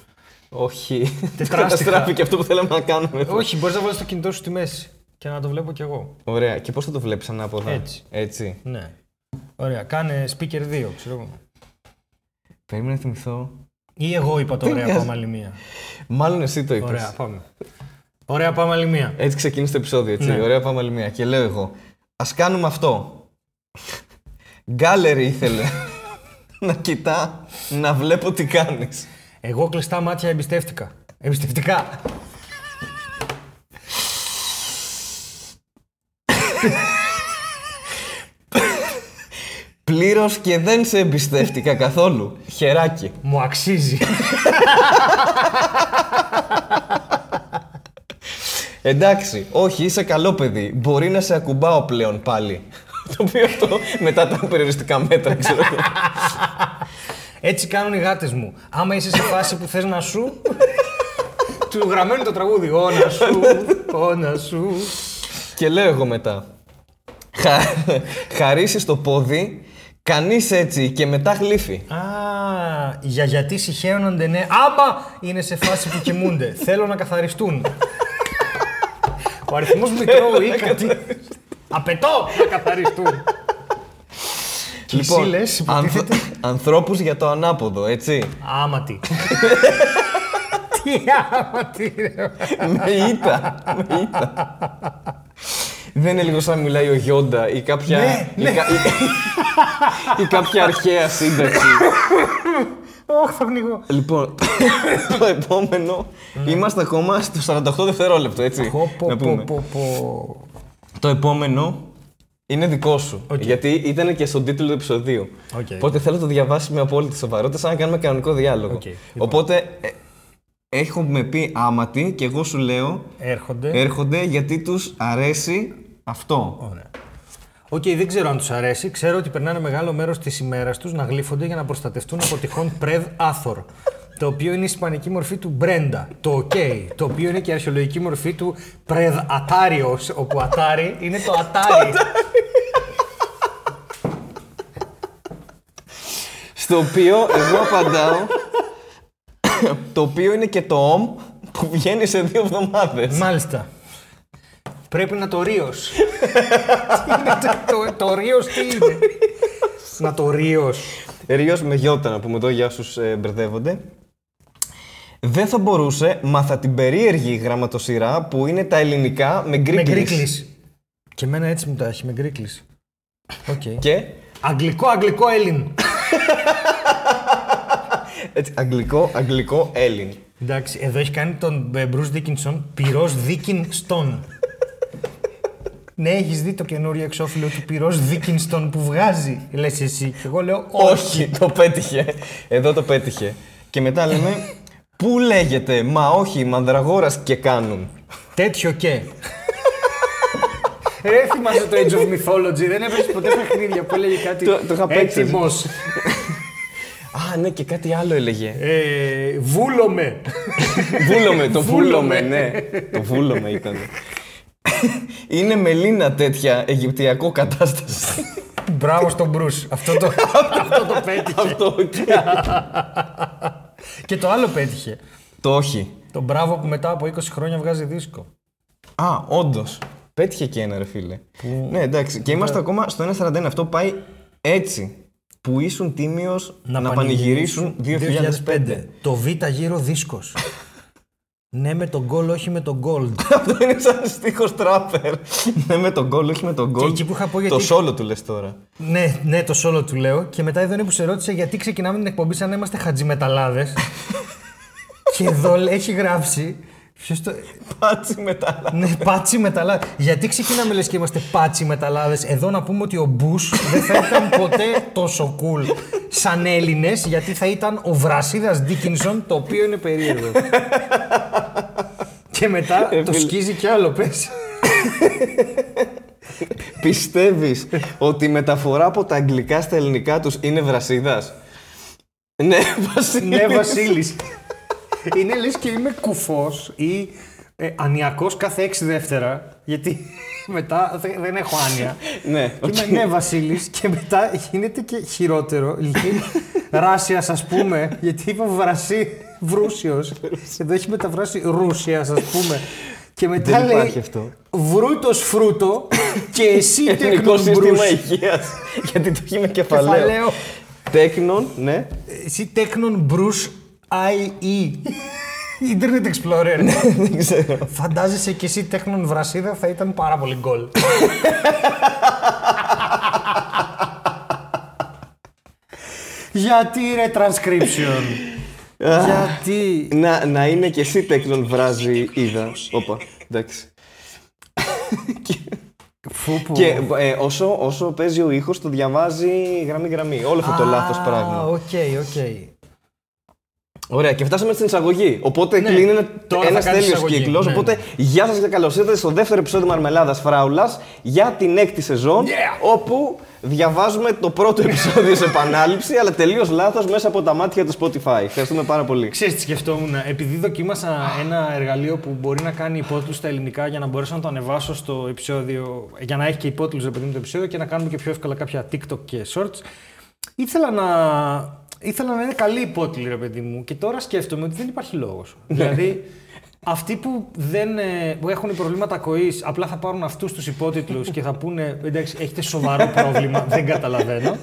Speaker 1: Όχι.
Speaker 2: Τετράστιχα.
Speaker 1: Καταστράφηκε αυτό που θέλαμε να κάνουμε. εδώ.
Speaker 2: Όχι, μπορείς να βάλεις το κινητό σου στη μέση και να το βλέπω κι εγώ.
Speaker 1: Ωραία. Και πώς θα το βλέπεις ανάποδα;
Speaker 2: Έτσι.
Speaker 1: έτσι.
Speaker 2: Ναι. Ωραία, κάνε speaker 2, ξέρω εγώ.
Speaker 1: Περίμενα να θυμηθώ.
Speaker 2: Ή εγώ είπα το ωραία,
Speaker 1: νοιάζει.
Speaker 2: πάμε άλλη μία.
Speaker 1: Μάλλον εσύ το είπες.
Speaker 2: Ωραία, πάμε. Ωραία, πάμε άλλη μία.
Speaker 1: Έτσι ξεκίνησε το επεισόδιο, έτσι.
Speaker 2: Ναι.
Speaker 1: Ωραία, πάμε άλλη μία. Και λέω εγώ, ας κάνουμε αυτό. Γκάλερι ήθελε να κοιτά, να βλέπω τι κάνεις.
Speaker 2: Εγώ κλειστά μάτια εμπιστεύτηκα. Εμπιστευτικά.
Speaker 1: Πλήρως και δεν σε εμπιστεύτηκα καθόλου. Χεράκι.
Speaker 2: Μου αξίζει. <laughs>
Speaker 1: Εντάξει, όχι, είσαι καλό παιδί. Μπορεί να σε ακουμπάω πλέον πάλι. <laughs> Το οποίο αυτό μετά τα περιοριστικά μέτρα, ξέρω εγώ.
Speaker 2: Έτσι κάνουν οι γάτες μου. Άμα είσαι σε φάση που θες να σου... του γραμμένο το τραγούδι. Ω να σου, ω να σου.
Speaker 1: Και λέω εγώ μετά. Χα... Χαρίσεις το πόδι, κανείς έτσι και μετά γλύφει.
Speaker 2: Α, για γιατί συχαίωνονται, ναι. Άμα είναι σε φάση που κοιμούνται. Θέλω να καθαριστούν. Ο αριθμός μητρώου ή κάτι. <laughs> Απαιτώ να καθαριστούν. Κυσίλες, υποτίθεται.
Speaker 1: ανθ- ανθρώπους για το ανάποδο, έτσι.
Speaker 2: Άματι. <laughs> Τι άματι, ρε.
Speaker 1: με ήττα, με ήττα. Δεν είναι λίγο σαν να μιλάει ο Γιόντα ή κάποια,
Speaker 2: Ναι,
Speaker 1: ή, κα- ή- ή κάποια αρχαία σύνταξη. <laughs>
Speaker 2: Ωχ, θα πνιγώ.
Speaker 1: λοιπόν, το επόμενο, είμαστε ακόμα στο 48 δευτερόλεπτο, έτσι.
Speaker 2: Πω, πω,
Speaker 1: να
Speaker 2: πω,
Speaker 1: πούμε.
Speaker 2: πω, πω.
Speaker 1: Το επόμενο είναι δικό σου.
Speaker 2: Οκ.
Speaker 1: Γιατί ήταν και στον τίτλο του επεισοδίου.
Speaker 2: Οκ.
Speaker 1: Οπότε θέλω να το διαβάσει με απόλυτη σοβαρότητα, σαν να κάνουμε κανονικό διάλογο.
Speaker 2: Οκ, λοιπόν.
Speaker 1: Οπότε ε, έχουμε πει άματι και εγώ σου λέω
Speaker 2: Έρχονται.
Speaker 1: έρχονται γιατί τους αρέσει αυτό.
Speaker 2: Ωραία. Οκ, δεν ξέρω αν τους αρέσει. Ξέρω ότι περνάνε μεγάλο μέρος της ημέρας τους να γλείφονται για να προστατευτούν από τυχόν πρεδ άθορ. Το οποίο είναι η ισπανική μορφή του Μπρέντα. Το OK. Το οποίο είναι και η αρχαιολογική μορφή του πρεδ ατάριο. Όπου ατάρι είναι το ατάρι.
Speaker 1: Στο οποίο εγώ απαντάω. το οποίο είναι και το ομ που βγαίνει σε δύο εβδομάδες.
Speaker 2: Μάλιστα. Πρέπει να το ρίος. <laughs> τι είναι το, το, το ρίος τι είναι; <laughs> να το ρίως.
Speaker 1: Ρίος με γιώτα να πούμε εδώ για όσους ε, μπερδεύονται. Δεν θα μπορούσε, μάθα την περίεργη γραμματοσυρά που είναι τα ελληνικά με
Speaker 2: Με
Speaker 1: γκρίκλις.
Speaker 2: γκρίκλις. Και εμένα έτσι μου τα έχει, με γκρίκλις. Οκ.
Speaker 1: Και;
Speaker 2: Αγγλικό, αγγλικό, Έλλην. <laughs>
Speaker 1: έτσι, αγγλικό, αγγλικό, Έλλην.
Speaker 2: Εντάξει, εδώ έχει κάνει τον ε, Bruce Dickinson πυρός Dickinson. Ναι, έχεις δει το καινούριο εξώφυλλο του πυρός Dickinson που βγάζει, λες εσύ. Και εγώ λέω όχι.
Speaker 1: Όχι, το πέτυχε. Εδώ το πέτυχε. Και μετά λέμε, πού λέγεται, μα όχι, μανδραγόρας και κάνουν.
Speaker 2: Τέτοιο και. Ρε θυμάσαι το Age of Mythology, δεν έπαιζες ποτέ παιχνίδια που έλεγε κάτι
Speaker 1: Το- το είχα παίξει.
Speaker 2: έτοιμος.
Speaker 1: Α, ναι, και κάτι άλλο έλεγε.
Speaker 2: Ε, βούλομαι.
Speaker 1: Βούλομαι, το βούλομαι,
Speaker 2: Βούλομαι.
Speaker 1: ναι. Το βούλομαι ήταν. Είναι μελίνα τέτοια αιγυπτιακό κατάσταση.
Speaker 2: Μπράβο στον Bruce. Αυτό το, αυτό το πέτυχε.
Speaker 1: Αυτό, οκ.
Speaker 2: Και το άλλο πέτυχε.
Speaker 1: Το όχι.
Speaker 2: Το μπράβο που μετά από 20 χρόνια βγάζει δίσκο.
Speaker 1: Α, όντως. Πέτυχε και ένα, ρε φίλε. Ναι, εντάξει. Και είμαστε ακόμα στο 1.41. Αυτό πάει έτσι. Που ήσουν τίμιος να, πανηγυρίσουν 2005.
Speaker 2: Το β γύρο δίσκος. Ναι με τον γκολ, όχι με τον gold. <laughs>
Speaker 1: Αυτό είναι σαν στίχος τράπερ. ναι, με τον γκολ, όχι με τον γκολ.
Speaker 2: εκεί που είχα πω γιατί-
Speaker 1: Το σόλο του λες τώρα.
Speaker 2: ναι, ναι, το σόλο του λέω. Και μετά εδώ είναι που σε ρώτησε γιατί ξεκινάμε την εκπομπή σαν να είμαστε χατζιμεταλλάδες. <laughs> και εδώ έχει γράψει. Ποιος το...
Speaker 1: Πάτσι μετά.
Speaker 2: Ναι, πάτσι μεταλλάδε. Γιατί ξεκινάμε λες και είμαστε πάτσι μεταλλάδε. Εδώ να πούμε ότι ο Μπούς δεν θα ήταν ποτέ τόσο cool σαν Έλληνες, γιατί θα ήταν ο Βρασίδας Ντίκινσον, το οποίο είναι περίεργο. και μετά το
Speaker 1: φίλε.
Speaker 2: σκίζει κι άλλο, πες.
Speaker 1: Πιστεύεις ότι η μεταφορά από τα αγγλικά στα ελληνικά τους είναι βρασίδας; Ναι, Βασίλης.
Speaker 2: ναι, Βασίλης. Είναι λες και είμαι κουφός ή ε, ανιακός κάθε έξι δεύτερα, γιατί <laughs> μετά δε- δεν έχω άνοια.
Speaker 1: Ναι,
Speaker 2: Και Είμαι ναι, Βασίλης, και μετά γίνεται και χειρότερο. Λέει Ράσιας, ας πούμε, γιατί είπα βρασί βρούσιος. Εδώ έχει μεταφράσει Ρούσιας, ας πούμε. Και μετά
Speaker 1: Δεν
Speaker 2: λέει
Speaker 1: υπάρχει αυτό.
Speaker 2: Βρούτος φρούτο και εσύ
Speaker 1: Εθνικό
Speaker 2: τέκνον
Speaker 1: σύστημα
Speaker 2: μπρούς.
Speaker 1: υγείας. <laughs> Γιατί το έχει με κεφαλαίο.
Speaker 2: Κεφαλαίο.
Speaker 1: Τέκνον, ναι.
Speaker 2: Εσύ τέκνον μπρούς IE. Internet Explorer.
Speaker 1: Δεν ξέρω.
Speaker 2: Φαντάζεσαι και εσύ τέχνον βρασίδα θα ήταν πάρα πολύ γκολ. Γιατί ρε transcription; Γιατί;
Speaker 1: Να, να είναι και εσύ τέκνον βράζει είδα. Όπα, εντάξει.
Speaker 2: Φου που.
Speaker 1: Και ε, όσο, όσο παίζει ο ήχος το διαβάζει γραμμή-γραμμή. Όλο αυτό το λάθος
Speaker 2: Α,
Speaker 1: πράγμα.
Speaker 2: Οκ, οκ.
Speaker 1: Ωραία, και φτάσαμε στην εισαγωγή. Οπότε
Speaker 2: Ναι,
Speaker 1: κλείνει ένα
Speaker 2: τώρα θα
Speaker 1: ένας
Speaker 2: κάνεις
Speaker 1: τέλειος
Speaker 2: εισαγωγή.
Speaker 1: κύκλος.
Speaker 2: Ναι,
Speaker 1: Οπότε,
Speaker 2: ναι.
Speaker 1: γεια σας και καλώς ήρθατε στο δεύτερο επεισόδιο Μαρμελάδας Φράουλας για την έκτη σεζόν,
Speaker 2: Yeah!
Speaker 1: όπου διαβάζουμε το πρώτο επεισόδιο σε επανάληψη, αλλά τελείως λάθος μέσα από τα μάτια του Spotify. Ευχαριστούμε πάρα πολύ.
Speaker 2: Ξέρεις τι σκεφτόμουν, επειδή δοκίμασα ένα εργαλείο που μπορεί να κάνει υπότιτλους στα ελληνικά για να μπορέσω να το ανεβάσω στο επεισόδιο, για να έχει και υπότιτλους ρε παιδί μου το επεισόδιο και να κάνουμε και πιο εύκολα κάποια TikTok και Shorts, ήθελα να, ήθελα να είναι καλή υπότιτλοι ρε παιδί μου και τώρα σκέφτομαι ότι δεν υπάρχει λόγος. δηλαδή, αυτοί που, δεν, ε, που έχουν προβλήματα ακοής απλά θα πάρουν αυτούς τους υπότιτλους και θα πούνε εντάξει έχετε σοβαρό πρόβλημα, δεν καταλαβαίνω.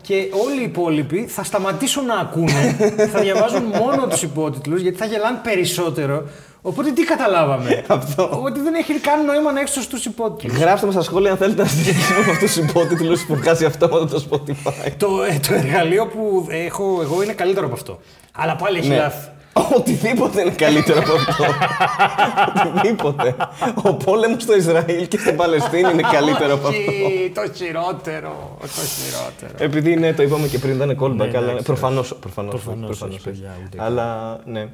Speaker 2: Και όλοι οι υπόλοιποι θα σταματήσουν να ακούνε, θα διαβάζουν μόνο τους υπότιτλους γιατί θα γελάνε περισσότερο. Οπότε τι καταλάβαμε; <laughs>
Speaker 1: Αυτό.
Speaker 2: Ότι δεν έχει καν νόημα να έχεις σωστούς υπότιτλους.
Speaker 1: Γράψτε μας στα σχόλια αν θέλετε να συζητήσουμε με αυτούς τους υπότιτλους που βγάζει αυτόματα το Spotify.
Speaker 2: το, ε, το εργαλείο που έχω εγώ είναι καλύτερο από αυτό. Αλλά πάλι έχει
Speaker 1: Ναι.
Speaker 2: λάθη.
Speaker 1: Οτιδήποτε είναι καλύτερο από αυτό. Οτιδήποτε. Ο πόλεμος στο Ισραήλ και στην Παλαιστίνη είναι καλύτερο από αυτό.
Speaker 2: Όχι, το χειρότερο. Το χειρότερο.
Speaker 1: Επειδή ναι, το είπαμε και πριν, ήταν callback,
Speaker 2: Ναι,
Speaker 1: αλλά
Speaker 2: εντάξει,
Speaker 1: προφανώς. Προφανώς,
Speaker 2: Προφανώς
Speaker 1: προφανώς,
Speaker 2: όχι, παιδιά, ούτε
Speaker 1: Αλλά ναι.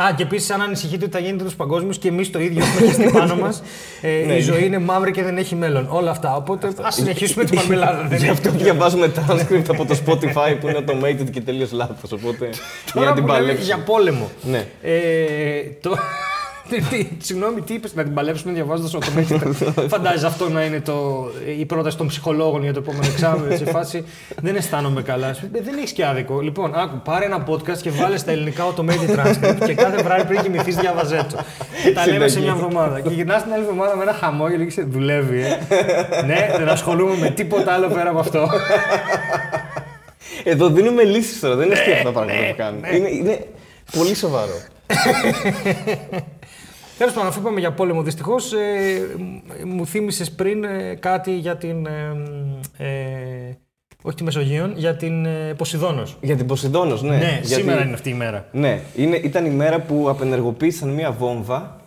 Speaker 2: Α, και επίσης, αν ανησυχείτε ότι θα γίνετε τους παγκόσμιους και εμείς το ίδιο έχουμε χεστεί πάνω μας. Ε,
Speaker 1: Ναι.
Speaker 2: η ζωή είναι μαύρη και δεν έχει μέλλον. Όλα αυτά. Οπότε ας συνεχίσουμε τη μαρμελάδα. δεν
Speaker 1: Γι'
Speaker 2: έχει
Speaker 1: αυτό διαβάζουμε transcript από το Spotify που είναι automated και τελείως λάθος. Οπότε <laughs> για να
Speaker 2: Τώρα
Speaker 1: την
Speaker 2: που λέμε
Speaker 1: παλέψει.
Speaker 2: για πόλεμο.
Speaker 1: Ναι.
Speaker 2: Ε, το... Τι- Συγγνώμη, τι είπες, να την παλέψουμε διαβάζοντας automated. <laughs> Φαντάζεσαι αυτό να είναι το, η πρόταση των ψυχολόγων για το επόμενο εξάμεινο. Σε φάση δεν αισθάνομαι καλά. Σου, «Ε, Δεν έχεις και άδικο. Λοιπόν, άκου, πάρε ένα podcast και βάλε στα ελληνικά automated transcript και κάθε βράδυ πριν κοιμηθείς διαβαζέ το. Και τα λέμε σε μια εβδομάδα. Και γυρνάς την άλλη εβδομάδα με ένα χαμόγελο και ξέρεις, δουλεύει. Ε. ναι, δεν ασχολούμαι με τίποτα άλλο πέρα από αυτό.
Speaker 1: Εδώ δίνουμε λύσεις τώρα. Δεν είναι αστεία αυτά τα πράγματα που κάνουμε. Είναι, είναι πολύ σοβαρό.
Speaker 2: Τέλος πάντων, αφού είπαμε για πόλεμο, δυστυχώς μου θύμισες πριν ε, κάτι για την. ε, ε, όχι τη Μεσογείων, για την ε, Ποσειδόνος.
Speaker 1: Για την Ποσειδόνος, ναι.
Speaker 2: Ναι,
Speaker 1: Γιατί-
Speaker 2: σήμερα είναι αυτή η μέρα.
Speaker 1: Ναι, είναι, ήταν η μέρα που απενεργοποίησαν μία βόμβα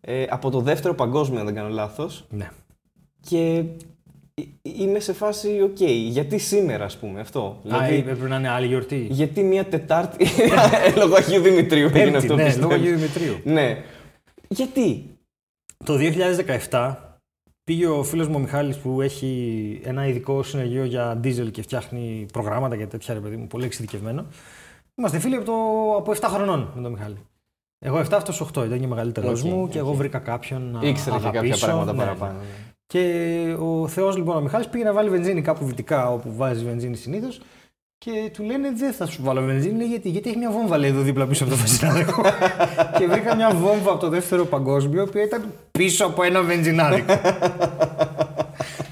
Speaker 1: ε, από το δεύτερο παγκόσμιο, αν δεν κάνω λάθος.
Speaker 2: Ναι.
Speaker 1: Και ε, είμαι σε φάση, οκ, γιατί σήμερα, ας πούμε, αυτό;
Speaker 2: Α, ε, έπρεπε να είναι άλλη γιορτή.
Speaker 1: γιατί μία Τετάρτη, ε, <laughs> λόγω Αγίου Δημητρίου έγινε
Speaker 2: Πέμπτη,
Speaker 1: αυτό,
Speaker 2: ναι,
Speaker 1: πιστεύω.
Speaker 2: λόγω Αγίου Δημητρίου.
Speaker 1: Ναι. Γιατί;
Speaker 2: Το 2017 πήγε ο φίλος μου ο Μιχάλης που έχει ένα ειδικό συνεργείο για diesel και φτιάχνει προγράμματα και τέτοια ρε παιδί μου, πολύ εξειδικευμένο. Είμαστε φίλοι από, το, από 7 χρονών με τον Μιχάλη. Εγώ 7, αυτός 8, ήταν και μεγαλύτερος
Speaker 1: Οκ,
Speaker 2: μου
Speaker 1: οκ.
Speaker 2: και εγώ βρήκα κάποιον να
Speaker 1: Ήξερε και κάποια
Speaker 2: αγαπήσω.
Speaker 1: πράγματα
Speaker 2: Ναι, ναι.
Speaker 1: Παραπάνω.
Speaker 2: Και όντως λοιπόν ο Μιχάλης πήγε να βάλει βενζίνη κάπου δυτικά όπου βάζει βενζίνη συνήθως. Και του λένε δεν θα σου βάλω βενζίνη λέει, γιατί, γιατί έχει μια βόμβα λέει εδώ δίπλα πίσω από το βενζινάδικο. <laughs> και βρήκα μια βόμβα από το δεύτερο παγκόσμιο, η οποία ήταν πίσω από ένα βενζινάδικο. <laughs>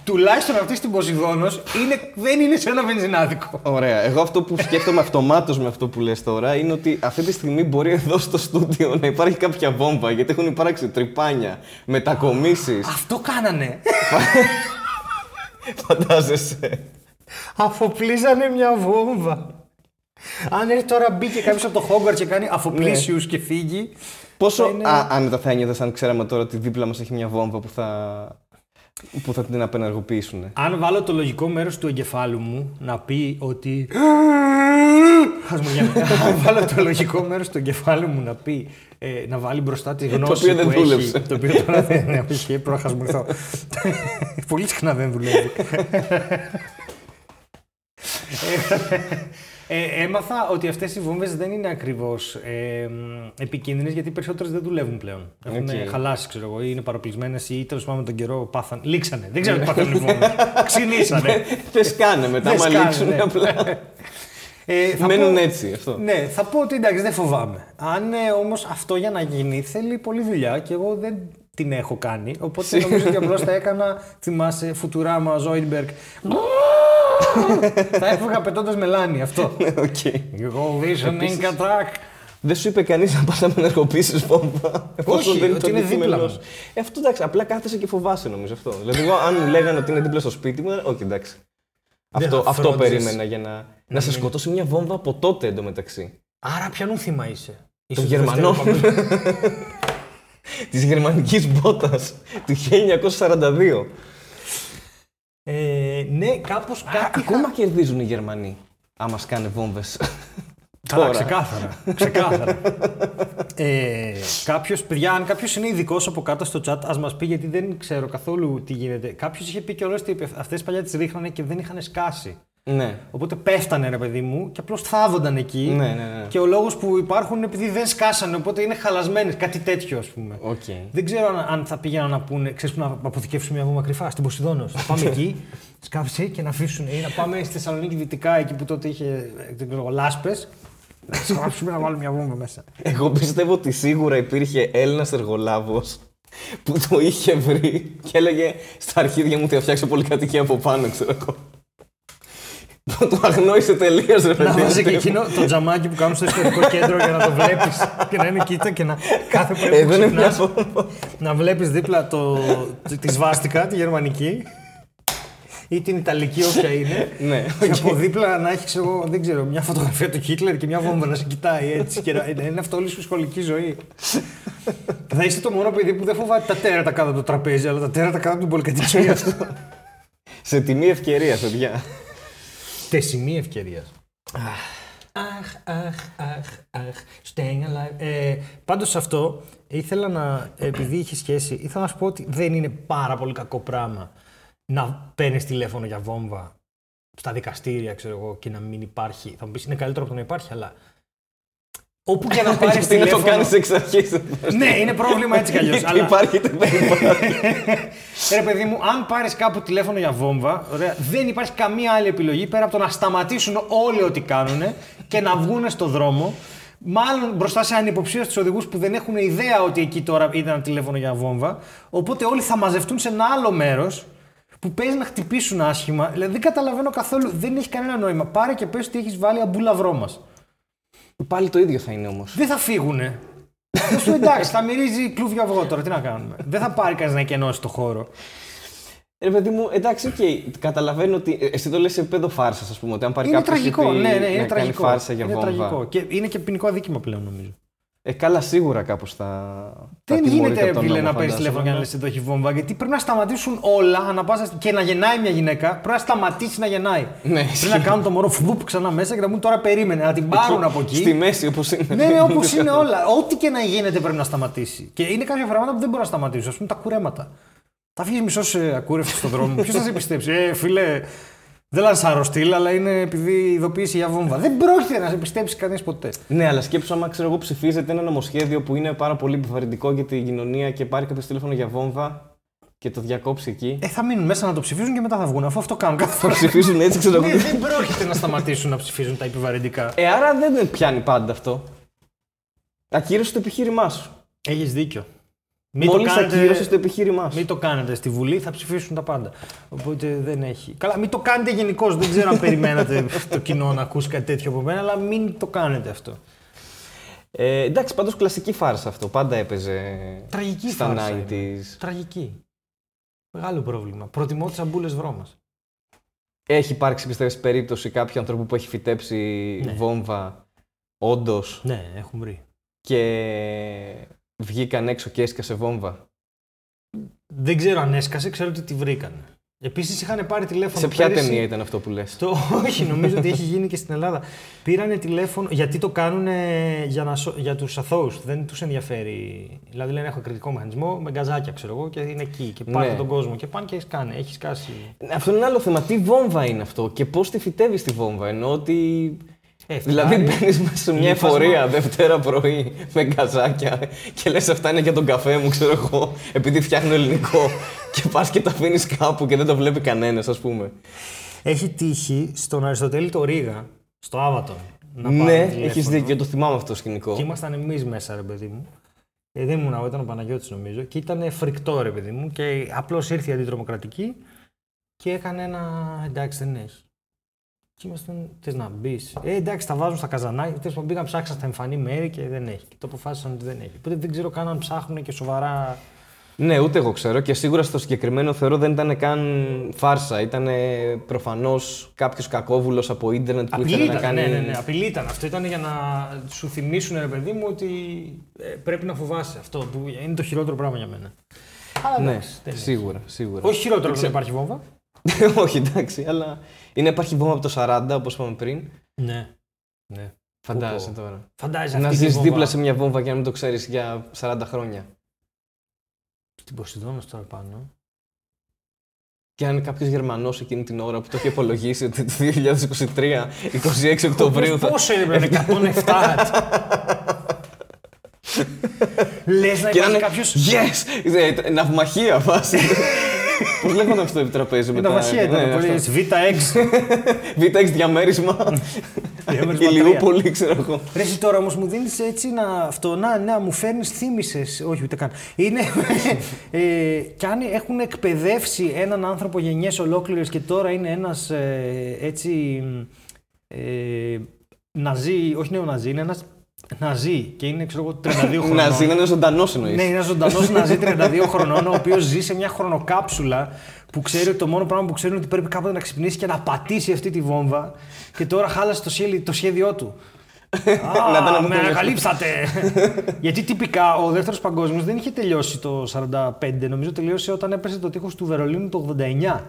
Speaker 2: Τουλάχιστον αυτή στην Ποσειδόνος είναι, δεν είναι σε ένα βενζινάδικο.
Speaker 1: Ωραία. Εγώ αυτό που σκέφτομαι αυτομάτως με αυτό που λες τώρα είναι ότι αυτή τη στιγμή μπορεί εδώ στο στούντιο να υπάρχει κάποια βόμβα γιατί έχουν υπάρξει τρυπάνια, μετακομίσεις.
Speaker 2: Αυτό κάνανε. <laughs>
Speaker 1: Φαντάζεσαι.
Speaker 2: Αφοπλίζανε μια βόμβα. Αν έρθει τώρα μπήκε κάποιος από το Hogwarts και κάνει αφοπλίσιους και φύγει.
Speaker 1: Πόσο
Speaker 2: θα είναι-
Speaker 1: α, άνετα θα ένιωθες αν ξέραμε τώρα ότι δίπλα μας έχει μια βόμβα που θα, που θα την απενεργοποιήσουν.
Speaker 2: Αν βάλω το λογικό μέρος του εγκεφάλου μου να πει ότι. Χασμουριά. <laughs> Αν βάλω το λογικό μέρος του εγκεφάλου μου να πει. ε, να βάλει μπροστά τη γνώση
Speaker 1: οποίο δεν
Speaker 2: που έχει.
Speaker 1: δούλεψε.
Speaker 2: Το οποίο τώρα δεν ναι, όχι, προχασμουρθώ. Πολύ συχνά δεν δουλεύει. <laughs> Ε, έμαθα ότι αυτές οι βόμβες δεν είναι ακριβώς ε, επικίνδυνες γιατί οι περισσότερες δεν δουλεύουν πλέον. Έχουν
Speaker 1: Οκ.
Speaker 2: χαλάσει, ξέρω εγώ, ή είναι παροπλισμένες ή τέλος πάντων με τον καιρό πάθαν. Λήξανε. Δεν ξέρω τι πάθαν οι βόμβες. Ξυνήσανε. <laughs>
Speaker 1: Δεν σκάνε μετά,
Speaker 2: Δεν
Speaker 1: άμα
Speaker 2: σκάνε,
Speaker 1: λήξουν
Speaker 2: ναι.
Speaker 1: απλά.
Speaker 2: Ε, θα
Speaker 1: Μένουν
Speaker 2: πω-
Speaker 1: έτσι αυτό.
Speaker 2: Ναι, θα πω ότι εντάξει δεν φοβάμαι. Αν ε, όμως αυτό για να γίνει θέλει πολλή δουλειά και εγώ δεν την έχω κάνει. Οπότε νομίζω ότι απλώς θα έκανα, θυμάσαι, Φουτουράμα, Ζόιντμπεργκ. θα έφευγα πετώντας μελάνι αυτό. <laughs>
Speaker 1: Οκ.
Speaker 2: Εγώ visioning attack.
Speaker 1: Δεν σου είπε κανείς να πας να απενεργοποιήσει βόμβα. εφόσον
Speaker 2: Όχι,
Speaker 1: δεν
Speaker 2: ότι
Speaker 1: το
Speaker 2: είναι δίπλα
Speaker 1: αντικείμενό
Speaker 2: μου.
Speaker 1: σου. Ε, αυτό εντάξει, απλά κάθεσαι και φοβάσαι νομίζω αυτό. Δηλαδή, εγώ αν μου λέγανε ότι είναι δίπλα στο σπίτι μου, όχι εντάξει.
Speaker 2: Δεν
Speaker 1: Αυτό,
Speaker 2: θα
Speaker 1: αυτό
Speaker 2: φρόντιζες.
Speaker 1: περίμενα για να, να σε σκοτώσει μια βόμβα από τότε εντωμεταξύ.
Speaker 2: Άρα ποιανού θύμα είσαι;
Speaker 1: Των
Speaker 2: Ίσως <laughs>
Speaker 1: Γερμανών.
Speaker 2: δεύτερο παγκόσμιο.
Speaker 1: Της γερμανικής μπότας του 1942.
Speaker 2: Ε, ναι, κάπως κάτι...
Speaker 1: Ακόμα κερδίζουν οι Γερμανοί. Άμα σκάνε βόμβες.
Speaker 2: Καλά,
Speaker 1: Τώρα.
Speaker 2: ξεκάθαρα. ξεκάθαρα. <laughs> ε, κάποιος, παιδιά, αν κάποιος είναι ειδικός από κάτω στο chat, ας μας πει γιατί δεν ξέρω καθόλου τι γίνεται. Κάποιος είχε πει κιόλας ότι αυτές παλιά τις ρίχνανε και δεν είχαν σκάσει.
Speaker 1: Ναι.
Speaker 2: Οπότε πέφτανε ρε παιδί μου και απλώς θάβονταν εκεί.
Speaker 1: Ναι, ναι, ναι.
Speaker 2: Και ο λόγος που υπάρχουν είναι επειδή δεν σκάσανε, οπότε είναι χαλασμένες. Κάτι τέτοιο, ας πούμε.
Speaker 1: Οκ.
Speaker 2: Δεν ξέρω αν, αν θα πήγαιναν να πούνε, ξέρεις που να αποθηκεύσουμε μια βόμβα κρυφά στην Ποσειδόνος. Θα πάμε <laughs> εκεί, σκάψει και να αφήσουν. Ή να πάμε στη Θεσσαλονίκη δυτικά, εκεί που τότε είχε ε, δεν ξέρω, λάσπες. Να σκάψουμε να βάλουμε μια βόμβα μέσα.
Speaker 1: Εγώ πιστεύω ότι σίγουρα υπήρχε Έλληνας εργολάβος που το είχε βρει και έλεγε στα αρχίδια μου ότι θα φτιάξω πολυκατοικία από πάνω, ξέρω εγώ. Που το αγνόησε τελείως, ρε
Speaker 2: να
Speaker 1: παιδί.
Speaker 2: βάζει και
Speaker 1: μου.
Speaker 2: εκείνο το τζαμάκι που κάνουν στο ιστορικό κέντρο για να το βλέπεις και να είναι κοίτα και να κάθε πρωί που
Speaker 1: Εδώ είναι μια
Speaker 2: ξυπνάς,
Speaker 1: βόμβα.
Speaker 2: να βλέπεις δίπλα το, τη σβάστηκα, τη γερμανική ή την ιταλική όποια είναι.
Speaker 1: Ναι,
Speaker 2: Και από δίπλα να έχεις, ξέρω, δεν ξέρω, μια φωτογραφία του Χίτλερ και μια βόμβα να σε κοιτάει έτσι. Και να να είναι αυτό όλη σου σχολική ζωή. θα είσαι το μόνο παιδί που δεν φοβάται τα τέρατα κάτω από το τραπέζι, αλλά τα τέρατα κάτω από την πολυκατοικία. <laughs>
Speaker 1: Σε τιμή ευκαιρίας, παιδιά.
Speaker 2: Τεσιμή ευκαιρίας. Αχ, αχ, αχ, αχ, staying alive. Ε, πάντως σε αυτό ήθελα να, επειδή είχε σχέση, ήθελα να σου πω ότι δεν είναι πάρα πολύ κακό πράγμα να παίρνεις τηλέφωνο για βόμβα στα δικαστήρια, ξέρω εγώ, και να μην υπάρχει. Θα μου πεις είναι καλύτερο από το να υπάρχει, αλλά Όπου και να πάρεις
Speaker 1: Γιατί να το
Speaker 2: τηλέφωνο.
Speaker 1: κάνεις εξ αρχής.
Speaker 2: ναι, είναι πρόβλημα έτσι κι αλλιώς. αλλά...
Speaker 1: Υπάρχει είτε δεν υπάρχει.
Speaker 2: Ρε παιδί μου, αν πάρεις κάπου τηλέφωνο για βόμβα, ωραία, δεν υπάρχει καμία άλλη επιλογή πέρα από το να σταματήσουν όλοι ό,τι κάνουν και να βγουν στο δρόμο. Μάλλον μπροστά σε ανυποψίαστους οδηγούς που δεν έχουν ιδέα ότι εκεί τώρα ήταν ένα τηλέφωνο για βόμβα. Οπότε όλοι θα μαζευτούν σε ένα άλλο μέρος που παίζει να χτυπήσουν άσχημα. Δηλαδή δεν καταλαβαίνω καθόλου, δεν έχει κανένα νόημα. Πάρε και πες ότι έχεις βάλει αμπούλα βρώμα.
Speaker 1: Πάλι το ίδιο θα είναι όμως.
Speaker 2: Δεν θα φύγουνε. Θα σου εντάξει, θα μυρίζει κλούβιο αυγό τώρα, τι να κάνουμε. δεν θα πάρει κανείς να εκενώσει το χώρο.
Speaker 1: Ρε παιδί μου, εντάξει, οκ. Καταλαβαίνω ότι. ε, Εσύ το λες σε επίπεδο φάρσας, ας πούμε. Ότι αν πάρει
Speaker 2: Είναι
Speaker 1: κάποιος
Speaker 2: τραγικό,
Speaker 1: τύπη
Speaker 2: ναι, ναι,
Speaker 1: να
Speaker 2: είναι
Speaker 1: κάνει
Speaker 2: τραγικό.
Speaker 1: φάρσα για
Speaker 2: είναι
Speaker 1: βόμβα.
Speaker 2: τραγικό. Και είναι και ποινικό αδίκημα πλέον νομίζω.
Speaker 1: Ε, καλά, σίγουρα κάπως θα. θα
Speaker 2: Δεν
Speaker 1: τιμωρείται
Speaker 2: γίνεται
Speaker 1: από τον
Speaker 2: φίλε
Speaker 1: νόμο,
Speaker 2: να παίρνεις
Speaker 1: φαντάζομαι.
Speaker 2: τηλέφωνο για να λες εδώ έχει βόμβα. Γιατί πρέπει να σταματήσουν όλα ανα πάσα στιγμή. και να γεννάει μια γυναίκα. Πρέπει να σταματήσει να γεννάει. <laughs>
Speaker 1: Ναι,
Speaker 2: πρέπει
Speaker 1: ισχύει.
Speaker 2: να κάνουν το μωρό φουπ ξανά μέσα και να μου τώρα περίμενε. Να την πάρουν από εκεί.
Speaker 1: Στη μέση, όπως είναι.
Speaker 2: Ναι, ναι, όπως είναι <laughs> όλα. Ό,τι και να γίνεται πρέπει να σταματήσει. Και είναι κάποια πράγματα που δεν μπορούν να σταματήσουν. Α πούμε τα κουρέματα. Θα βγει μισός ακούρευτος στον δρόμο. Ποιος θα σε πιστέψει; Ε, φίλε, δεν λανσάρω στυλ, αλλά είναι επειδή ειδοποίηση για βόμβα. Δεν πρόκειται να σε πιστέψει κανείς ποτέ.
Speaker 1: Ναι, αλλά σκέψου άμα ξέρω εγώ ψηφίζεται ένα νομοσχέδιο που είναι πάρα πολύ επιβαρυντικό για την κοινωνία και πάρει κάποιο τηλέφωνο για βόμβα και το διακόψει εκεί.
Speaker 2: Ε, θα μείνουν μέσα να το ψηφίζουν και μετά θα βγουν. Αφού αυτό κάνουν κάθε
Speaker 1: Το
Speaker 2: φορά.
Speaker 1: ψηφίζουν έτσι, ξέρω εγώ.
Speaker 2: Ναι, δεν πρόκειται να σταματήσουν να ψηφίζουν τα επιβαρυντικά.
Speaker 1: Ε, άρα δεν πιάνει πάντα αυτό. Ακύρωσε το επιχείρημά σου.
Speaker 2: Έχεις δίκιο. Μην
Speaker 1: Μόλις
Speaker 2: το, κάνετε,
Speaker 1: ακύρωσε το επιχείρημά σου.
Speaker 2: μην το κάνετε στη Βουλή, θα ψηφίσουν τα πάντα. Οπότε δεν έχει. Καλά, μην το κάνετε γενικώς. Δεν ξέρω αν περιμένατε <laughs> το κοινό να ακούσει κάτι τέτοιο από μένα, αλλά μην το κάνετε αυτό.
Speaker 1: Ε, εντάξει, πάντως κλασική φάρσα αυτό. Πάντα έπαιζε
Speaker 2: Τραγική
Speaker 1: στα
Speaker 2: φάρσα
Speaker 1: 90s.
Speaker 2: είναι. Τραγική. Μεγάλο πρόβλημα. Προτιμώ τις αμπούλες βρώμα.
Speaker 1: Έχει υπάρξει, πιστεύεις, περίπτωση κάποιου ανθρώπου που έχει φυτέψει
Speaker 2: Ναι.
Speaker 1: βόμβα όντως;
Speaker 2: Ναι, έχουν βρει.
Speaker 1: και βγήκαν έξω και έσκασε βόμβα;
Speaker 2: Δεν ξέρω αν έσκασε, ξέρω ότι τη βρήκαν. Επίσης είχαν πάρει τηλέφωνο.
Speaker 1: Σε ποια
Speaker 2: πέρυσι-
Speaker 1: ταινία ήταν αυτό που λες;
Speaker 2: Στο... <laughs> Όχι, νομίζω ότι έχει γίνει και στην Ελλάδα. Πήρανε τηλέφωνο, γιατί το κάνουν για, να... σω- για τους αθώους, δεν τους ενδιαφέρει. Δηλαδή λένε έχω κριτικό μηχανισμό με γκαζάκια ξέρω εγώ και είναι εκεί και πάρτε
Speaker 1: Ναι.
Speaker 2: τον κόσμο και πάνε και σκάνε, έχει σκάσει.
Speaker 1: Αυτό είναι ένα άλλο θέμα. Τι βόμβα είναι αυτό και πώς τη φυτεύεις τη βόμβα. Ενώ ότι.
Speaker 2: Ε,
Speaker 1: Δηλαδή
Speaker 2: φτάρει.
Speaker 1: μπαίνεις μέσα σε μια
Speaker 2: Λίφασμα.
Speaker 1: εφορία Δευτέρα πρωί με γκαζάκια και λες αυτά είναι για τον καφέ μου, ξέρω εγώ, επειδή φτιάχνω ελληνικό. <laughs> και πας και τα αφήνεις κάπου και δεν το βλέπει κανένας, ας πούμε.
Speaker 2: Έχει τύχει στον Αριστοτέλη το Ρίγα, στο Άβατον. Να
Speaker 1: ναι,
Speaker 2: πάρει
Speaker 1: έχεις
Speaker 2: τηλέφωνο.
Speaker 1: δίκιο, το θυμάμαι αυτό το σκηνικό.
Speaker 2: Και ήμασταν εμείς μέσα, ρε παιδί μου. Ε, δεν ήμουν εγώ, ήταν ο Παναγιώτης νομίζω. Και ήταν φρικτό, ρε παιδί μου. Και απλώς ήρθε η αντιτρομοκρατική και έκανε ένα. Εντάξει, δεν είναι. Και ήμασταν. Θες να μπεις. Ε, εντάξει, τα βάζουν στα καζανάκια. Τέλος πάντων, πήγαν ψάξαν στα εμφανή μέρη και δεν έχει. Και το αποφάσισαν ότι δεν έχει. Οπότε δεν ξέρω καν αν ψάχνουν και σοβαρά.
Speaker 1: Ναι, ούτε εγώ ξέρω και σίγουρα στο συγκεκριμένο θεωρώ δεν ήταν καν φάρσα. Ήταν προφανώς κάποιος κακόβουλος από ίντερνετ που
Speaker 2: Απειλή
Speaker 1: ήθελε να
Speaker 2: ήταν,
Speaker 1: κάνει.
Speaker 2: ναι, ναι, ναι, απειλή ήταν. Αυτό ήταν για να σου θυμίσουν, ρε παιδί μου, ότι ε, πρέπει να φοβάσαι. Αυτό που είναι το χειρότερο πράγμα για μένα. Αλλά
Speaker 1: Ναι,
Speaker 2: εντάξει, δεν έχει.
Speaker 1: σίγουρα, σίγουρα.
Speaker 2: Όχι χειρότερο όταν υπάρχει βόμβα. <laughs>
Speaker 1: Όχι, εντάξει, αλλά είναι υπάρχει βόμβα από το 40, όπως είπαμε πριν.
Speaker 2: Ναι. ναι.
Speaker 1: Φαντάζεσαι
Speaker 2: Πω, πω.
Speaker 1: τώρα.
Speaker 2: Φαντάζεσαι
Speaker 1: Να
Speaker 2: αυτή τη
Speaker 1: ζεις
Speaker 2: βόμβα.
Speaker 1: δίπλα σε μια βόμβα και να μην το ξέρεις για 40 χρόνια.
Speaker 2: Στην Ποσειδώνα τώρα πάνω.
Speaker 1: Και αν είναι κάποιος Γερμανός εκείνη την ώρα που το έχει υπολογίσει ότι το 2023, 26 Οκτωβρίου θα.
Speaker 2: Πόσο είναι, 107. <laughs> Λες να
Speaker 1: Και να
Speaker 2: υπάρχει
Speaker 1: είναι
Speaker 2: κάποιος...
Speaker 1: Yes! Ε, Ναυμαχία βάση. <laughs> Πώς λέγονταν αυτό το τραπέζι
Speaker 2: Είναι
Speaker 1: μετά.
Speaker 2: βασία ήταν,
Speaker 1: ναι,
Speaker 2: πολύ
Speaker 1: αυτό.
Speaker 2: VX.
Speaker 1: VTEX διαμέρισμα.
Speaker 2: Διαμέρισμα
Speaker 1: Ηλιούπολη, ξέρω εγώ.
Speaker 2: Ρε εσύ τώρα όμως μου δίνεις έτσι να αυτό, να, να μου φέρνεις θύμησες, όχι ούτε καν. Είναι, <laughs> ε, κι αν έχουν εκπαιδεύσει έναν άνθρωπο γενιές ολόκληρες και τώρα είναι ένας ε, έτσι ε, ναζί, όχι νεοναζί, είναι ένας ναζί και είναι ξέρω εγώ 32 <laughs> χρονών.
Speaker 1: Να ζει, να είναι ζωντανός εννοείς.
Speaker 2: Ναι, είναι ένας ζωντανός ναζί 32 χρονών, ο οποίος ζει σε μια χρονοκάψουλα που ξέρει ότι το μόνο πράγμα που ξέρει είναι ότι πρέπει κάποτε να ξυπνήσει και να πατήσει αυτή τη βόμβα και τώρα χάλασε το, σχέδιο, το σχέδιό του. <laughs>
Speaker 1: Να ήταν
Speaker 2: Α,
Speaker 1: από
Speaker 2: με
Speaker 1: το
Speaker 2: ανακαλύψατε! <laughs> Γιατί τυπικά ο δεύτερος παγκόσμιος δεν είχε τελειώσει το 45, νομίζω τελείωσε όταν έπεσε το τείχος του Βερολίνου το 89.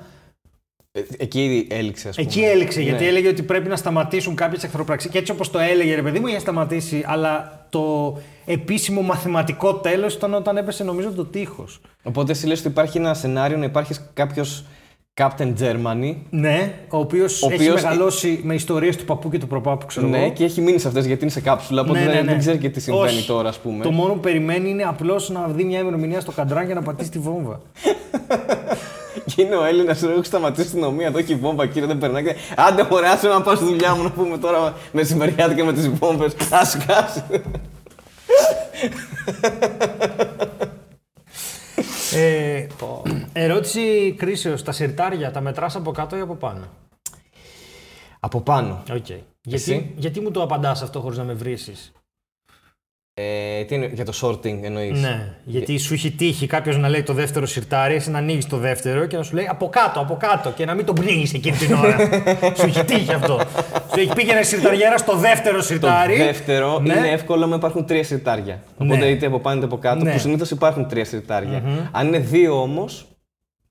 Speaker 1: Ε, Εκεί έληξε, ας πούμε.
Speaker 2: Εκεί έληξε, γιατί
Speaker 1: Ναι.
Speaker 2: έλεγε ότι πρέπει να σταματήσουν κάποιες εχθροπραξίες. Και έτσι όπως το έλεγε, ρε παιδί μου, είχε σταματήσει. Αλλά το επίσημο μαθηματικό τέλος ήταν όταν έπεσε, νομίζω, το τείχος.
Speaker 1: Οπότε εσύ λες ότι υπάρχει ένα σενάριο να υπάρχεις κάποιος Captain Germany.
Speaker 2: Ναι, ο οποίος έχει
Speaker 1: οποίος-
Speaker 2: μεγαλώσει με ιστορίες του παππού και του προπάπου, ξέρω
Speaker 1: Ναι,
Speaker 2: εγώ.
Speaker 1: και έχει μείνει σε αυτές γιατί είναι σε κάψουλα. Οπότε
Speaker 2: Ναι, ναι,
Speaker 1: δεν-
Speaker 2: ναι.
Speaker 1: δεν ξέρει και τι συμβαίνει
Speaker 2: Όχι.
Speaker 1: τώρα, ας πούμε.
Speaker 2: Το μόνο που περιμένει είναι απλώς να δει μια ημερομηνία στο καντράν και να πατήσει τη βόμβα. <laughs>
Speaker 1: Και είναι ο Έλληνας, έχω σταματήσει στην αστυνομία εδώ και η βόμβα κύριε δεν περνάει. Και, Άντε, μωρέ, άσε να πάω στη δουλειά μου να πούμε τώρα μεσημεριάτικα με τις βόμβες. Α σκάσει.
Speaker 2: ε, ερώτηση κρίσεως. Τα συρτάρια τα μετράς από κάτω ή από πάνω;
Speaker 1: Από πάνω.
Speaker 2: Οκ.
Speaker 1: Εσύ;
Speaker 2: Γιατί, γιατί μου το απαντάς αυτό χωρίς να με βρει.
Speaker 1: Ε, τι είναι, για το sorting εννοείς;
Speaker 2: Ναι, γιατί σου έχει τύχει κάποιος να λέει το δεύτερο συρτάρι, εσύ να ανοίγεις το δεύτερο και να σου λέει από κάτω, από κάτω και να μην τον πνίγεις εκείνη την ώρα. <laughs> σου έχει τύχει αυτό. σου έχει πήγαινε σιρταριέρα στο δεύτερο
Speaker 1: Το
Speaker 2: σιρτάρι.
Speaker 1: δεύτερο
Speaker 2: Ναι.
Speaker 1: είναι εύκολο άμα υπάρχουν τρία σιρτάρια. Οπότε
Speaker 2: Ναι.
Speaker 1: είτε από πάνω είτε από κάτω,
Speaker 2: Ναι.
Speaker 1: που συνήθως υπάρχουν τρία σιρτάρια. Αν είναι δύο όμως,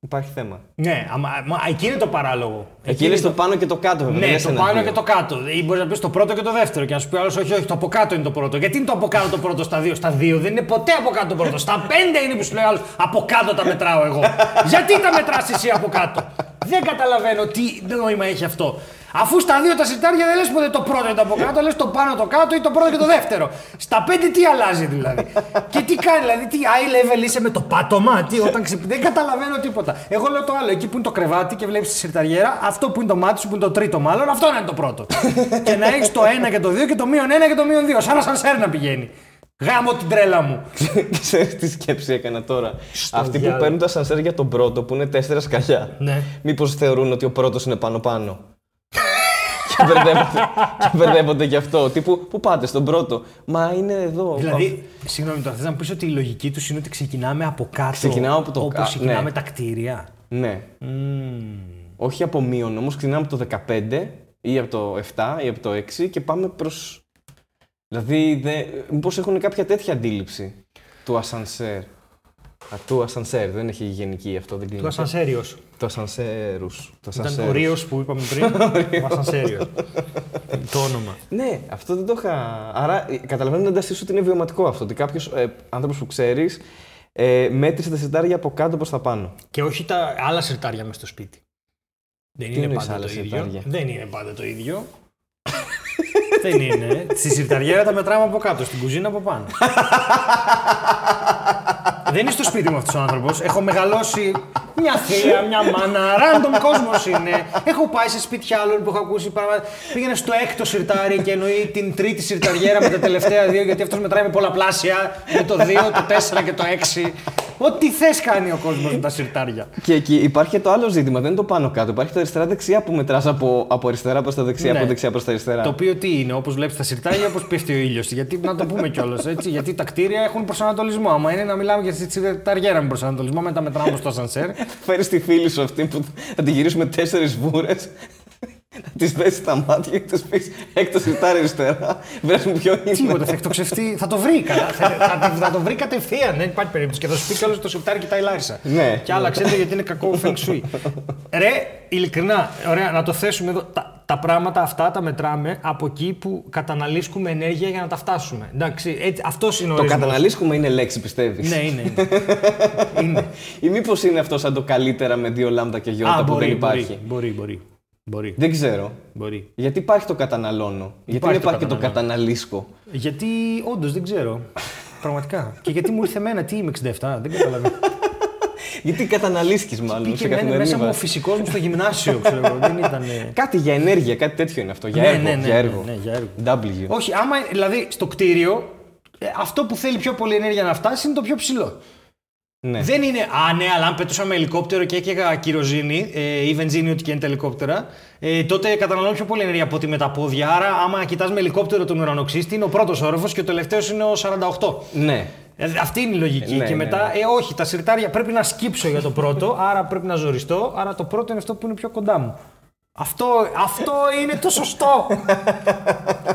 Speaker 1: υπάρχει θέμα.
Speaker 2: Ναι, αμα, μα, εκεί είναι το παράλογο.
Speaker 1: Εκεί είναι στο πάνω και το κάτω, βέβαια. δεν
Speaker 2: Ναι,
Speaker 1: είναι
Speaker 2: το
Speaker 1: ένα
Speaker 2: πάνω
Speaker 1: δύο.
Speaker 2: και το κάτω. Ή μπορείς να πεις το πρώτο και το δεύτερο. Και να σου πει άλλος, όχι, όχι, το από κάτω είναι το πρώτο. Γιατί είναι το από κάτω το πρώτο στα δύο; Στα δύο δεν είναι ποτέ από κάτω το πρώτο. Στα <laughs> πέντε είναι που σου λέει άλλος, από κάτω τα μετράω εγώ. Γιατί τα μετράς εσύ από κάτω; δεν καταλαβαίνω τι νόημα έχει αυτό. Αφού στα δύο τα σιτάρια δεν λες ποτέ το πρώτο είναι το από κάτω, λες το πάνω το κάτω ή το πρώτο και το δεύτερο. Στα πέντε τι αλλάζει δηλαδή; και τι κάνει, δηλαδή, τι high level είσαι με το πάτωμα, τι όταν ξυπνάει. Δεν καταλαβαίνω τίποτα. Εγώ λέω το άλλο, εκεί που είναι το κρεβάτι και βλέπεις τη σιρταριέρα, αυτό που είναι το μάτι σου, που είναι το τρίτο μάλλον, αυτό να είναι το πρώτο. και να έχεις το ένα και το δύο και το μείον ένα και το μείον δύο. Σαν να σαν να πηγαίνει. Γάμω την τρέλα μου.
Speaker 1: Ξέρεις τι σκέψη έκανα τώρα. Αυτοί που
Speaker 2: διάλογο.
Speaker 1: παίρνουν τα σανσέρ για τον πρώτο που είναι τέσσερα σκαλιά.
Speaker 2: Ναι.
Speaker 1: Μήπως θεωρούν ότι ο πρώτος είναι πάνω-πάνω. Και μπερδεύονται, και μπερδεύονται γι' αυτό. Τύπου, πού πάτε στον πρώτο; Μα είναι εδώ.
Speaker 2: Δηλαδή, συγγνώμη τώρα, θες να μου πεις ότι η λογική τους είναι ότι ξεκινάμε από κάτω.
Speaker 1: Ξεκινάω από το
Speaker 2: όπως
Speaker 1: κα-
Speaker 2: ξεκινάμε
Speaker 1: ναι.
Speaker 2: τα κτίρια;
Speaker 1: Ναι. Όχι από μείον όμως, ξεκινάμε από το 15 ή από το 7 ή από το 6 και πάμε προ. Δηλαδή, δε... μήπως έχουν κάποια τέτοια αντίληψη του ασανσέρ. Α, του ασανσέρ, δεν έχει γενική αυτό, δεν
Speaker 2: Το
Speaker 1: κλείνει.
Speaker 2: ασανσέριος.
Speaker 1: Το ασανσέρους. Το
Speaker 2: Ήταν ο
Speaker 1: ασανσέρους.
Speaker 2: Ρίο που είπαμε πριν. <laughs> Ο ασανσέριος. το όνομα.
Speaker 1: Ναι, αυτό δεν το είχα. Άρα, ε, καταλαβαίνω να ότι είναι βιωματικό αυτό. Ότι κάποιος ε, άνθρωπος που ξέρεις ε, μέτρησε τα σιρτάρια από κάτω προς τα πάνω.
Speaker 2: Και όχι τα άλλα σιρτάρια μες στο σπίτι. Δεν είναι
Speaker 1: εννοείς
Speaker 2: πάντα
Speaker 1: άλλα
Speaker 2: το ίδιο.
Speaker 1: σιρτάρια;
Speaker 2: Δεν είναι πάντα το ίδιο. Δεν είναι. Στη σιρταριέρα τα μετράμε από κάτω, στην κουζίνα από πάνω. <laughs> Δεν είναι στο σπίτι μου αυτός ο άνθρωπος. Έχω μεγαλώσει μια θεία, μια μάνα, random κόσμος είναι. Έχω πάει σε σπίτια άλλων που έχω ακούσει πράγματα. Πήγαινε στο έκτο σιρτάρι και εννοεί την τρίτη σιρταριέρα με τα τελευταία δύο, γιατί αυτός μετράει με πολλαπλάσια. Με το 2, το 4 και το 6. Ό,τι θες κάνει ο κόσμος με τα σιρτάρια.
Speaker 1: Και εκεί υπάρχει και το άλλο ζήτημα, δεν είναι το πάνω κάτω. Υπάρχει το αριστερά-δεξιά που μετράς από, από αριστερά προς τα δεξιά,
Speaker 2: Ναι.
Speaker 1: από δεξιά προς τα αριστερά.
Speaker 2: Το οποίο τι είναι, όπως βλέπεις τα σιρτάρια, όπως πέφτει ο ήλιος. Γιατί να το πούμε κιόλας έτσι. Γιατί τα κτίρια έχουν προσανατολισμό. Άμα είναι να μιλάμε για τη σιρταριέρα με προσανατολισμό, μετά μετράμε στο ασανσέρ. <laughs>
Speaker 1: Φέρει τη φίλη σου αυτή που θα τη γυρίσουμε τέσσερις βούρες. Θα της δέσει τα μάτια και τη πει έκτο σιρτάρι αριστερά. Βρες μου ποιο είναι.
Speaker 2: Τίποτα, θα εκτοξευτεί, θα το βρει καλά. Θα, θα, θα το βρει κατευθείαν, δεν υπάρχει περίπτωση. Και θα σου πει κιόλας το σιρτάρι κοιτάει Λάρισα.
Speaker 1: Ναι.
Speaker 2: Και άλλα ξέρετε γιατί είναι κακό feng shui. Ρε, ειλικρινά, ωραία, να το θέσουμε εδώ. Τα, τα πράγματα αυτά τα μετράμε από εκεί που καταναλύσκουμε ενέργεια για να τα φτάσουμε. Εντάξει, έτσι, αυτός είναι ο
Speaker 1: Το
Speaker 2: ορισμός.
Speaker 1: καταναλύσκουμε είναι λέξη, πιστεύεις;
Speaker 2: Ναι, είναι. είναι. <laughs> είναι.
Speaker 1: Ή μήπως είναι αυτό σαν το καλύτερα με δύο λάμδα και γιώτα
Speaker 2: Α,
Speaker 1: που
Speaker 2: μπορεί,
Speaker 1: δεν υπάρχει;
Speaker 2: μπορεί, μπορεί, μπορεί. Μπορεί.
Speaker 1: Δεν ξέρω.
Speaker 2: μπορεί.
Speaker 1: Γιατί υπάρχει το καταναλώνω. Γιατί
Speaker 2: Υπάρχει
Speaker 1: δεν
Speaker 2: το
Speaker 1: υπάρχει και το
Speaker 2: καταναλώνω.
Speaker 1: καταναλύσκω.
Speaker 2: Γιατί όντως δεν ξέρω. <laughs> Πραγματικά. Και γιατί μου ήρθε εμένα, τι είμαι 67, δεν καταλαβαίνω. <laughs>
Speaker 1: Γιατί καταναλύσκει μάλλον σε
Speaker 2: Πήγε εμένα
Speaker 1: καθημερινή
Speaker 2: μέσα μου ο
Speaker 1: βάση.
Speaker 2: φυσικός μου στο γυμνάσιο, ξέρω εγώ. Δεν ήταν. <laughs>
Speaker 1: Κάτι για ενέργεια, κάτι τέτοιο είναι αυτό. Για
Speaker 2: Ναι,
Speaker 1: έργο.
Speaker 2: ναι, ναι,
Speaker 1: για έργο.
Speaker 2: ναι, ναι, για έργο.
Speaker 1: W.
Speaker 2: Όχι, άμα δηλαδή στο κτίριο, ε, αυτό που θέλει πιο πολύ ενέργεια να φτάσει είναι το πιο ψηλό.
Speaker 1: Ναι.
Speaker 2: Δεν είναι, α ναι, αλλά αν πετούσα με ελικόπτερο και έκαιγα κυροζίνη ε, ή βενζίνη, ό,τι και είναι τα ελικόπτερα, ε, τότε καταναλώνω πιο πολύ ενέργεια από ότι με τα πόδια. Άρα, άμα κοιτάς με ελικόπτερο τον ουρανοξύστη, είναι ο πρώτος όροφος και ο τελευταίος είναι ο 48.
Speaker 1: ναι.
Speaker 2: Ε, Αυτή είναι η λογική.
Speaker 1: Ναι,
Speaker 2: και
Speaker 1: ναι,
Speaker 2: μετά, ε, όχι, τα σιρτάρια πρέπει να σκύψω για το πρώτο, <laughs> άρα πρέπει να ζοριστώ. Άρα το πρώτο είναι αυτό που είναι πιο κοντά μου. Αυτό, αυτό είναι το σωστό. <laughs>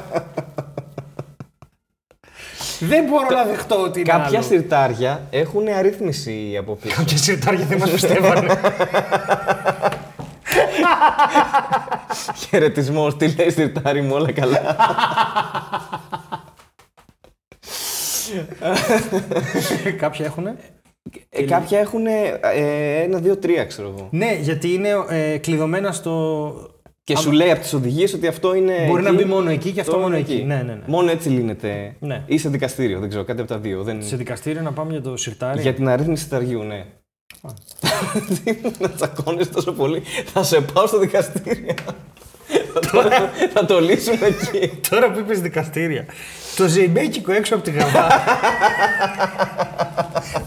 Speaker 2: Δεν μπορώ να δεχτώ ότι είναι
Speaker 1: Κάποια
Speaker 2: άλλο.
Speaker 1: σιρτάρια έχουν αρρύθμιση από πίσω.
Speaker 2: Κάποια σιρτάρια δεν μας πιστεύανε.
Speaker 1: Χαιρετισμό, τι λέει σιρτάρι μου, όλα καλά.
Speaker 2: Κάποια έχουνε;
Speaker 1: Ε, κάποια έχουν ε, ένα, δύο, τρία, ξέρω εγώ.
Speaker 2: Ναι, γιατί είναι ε, κλειδωμένα στο.
Speaker 1: Και σου λέει από τις οδηγίες ότι αυτό είναι.
Speaker 2: Μπορεί να
Speaker 1: εκεί,
Speaker 2: μπει μόνο εκεί και αυτό μόνο εκεί. Ναι, ναι, ναι.
Speaker 1: Μόνο έτσι λύνεται.
Speaker 2: Ναι.
Speaker 1: Ή σε δικαστήριο, δεν ξέρω, κάτι από τα δύο. Δεν...
Speaker 2: Σε δικαστήριο να πάμε για το σιρτάρι.
Speaker 1: Για την αρρύθμιση ταριού, ναι. <laughs> να τσακώνεις τόσο πολύ. Θα σε πάω στο δικαστήριο. Θα, το, θα το λύσουμε εκεί.
Speaker 2: Τώρα που είπες δικαστήρια. Το ζεϊμπέκικο έξω από τη γαβά.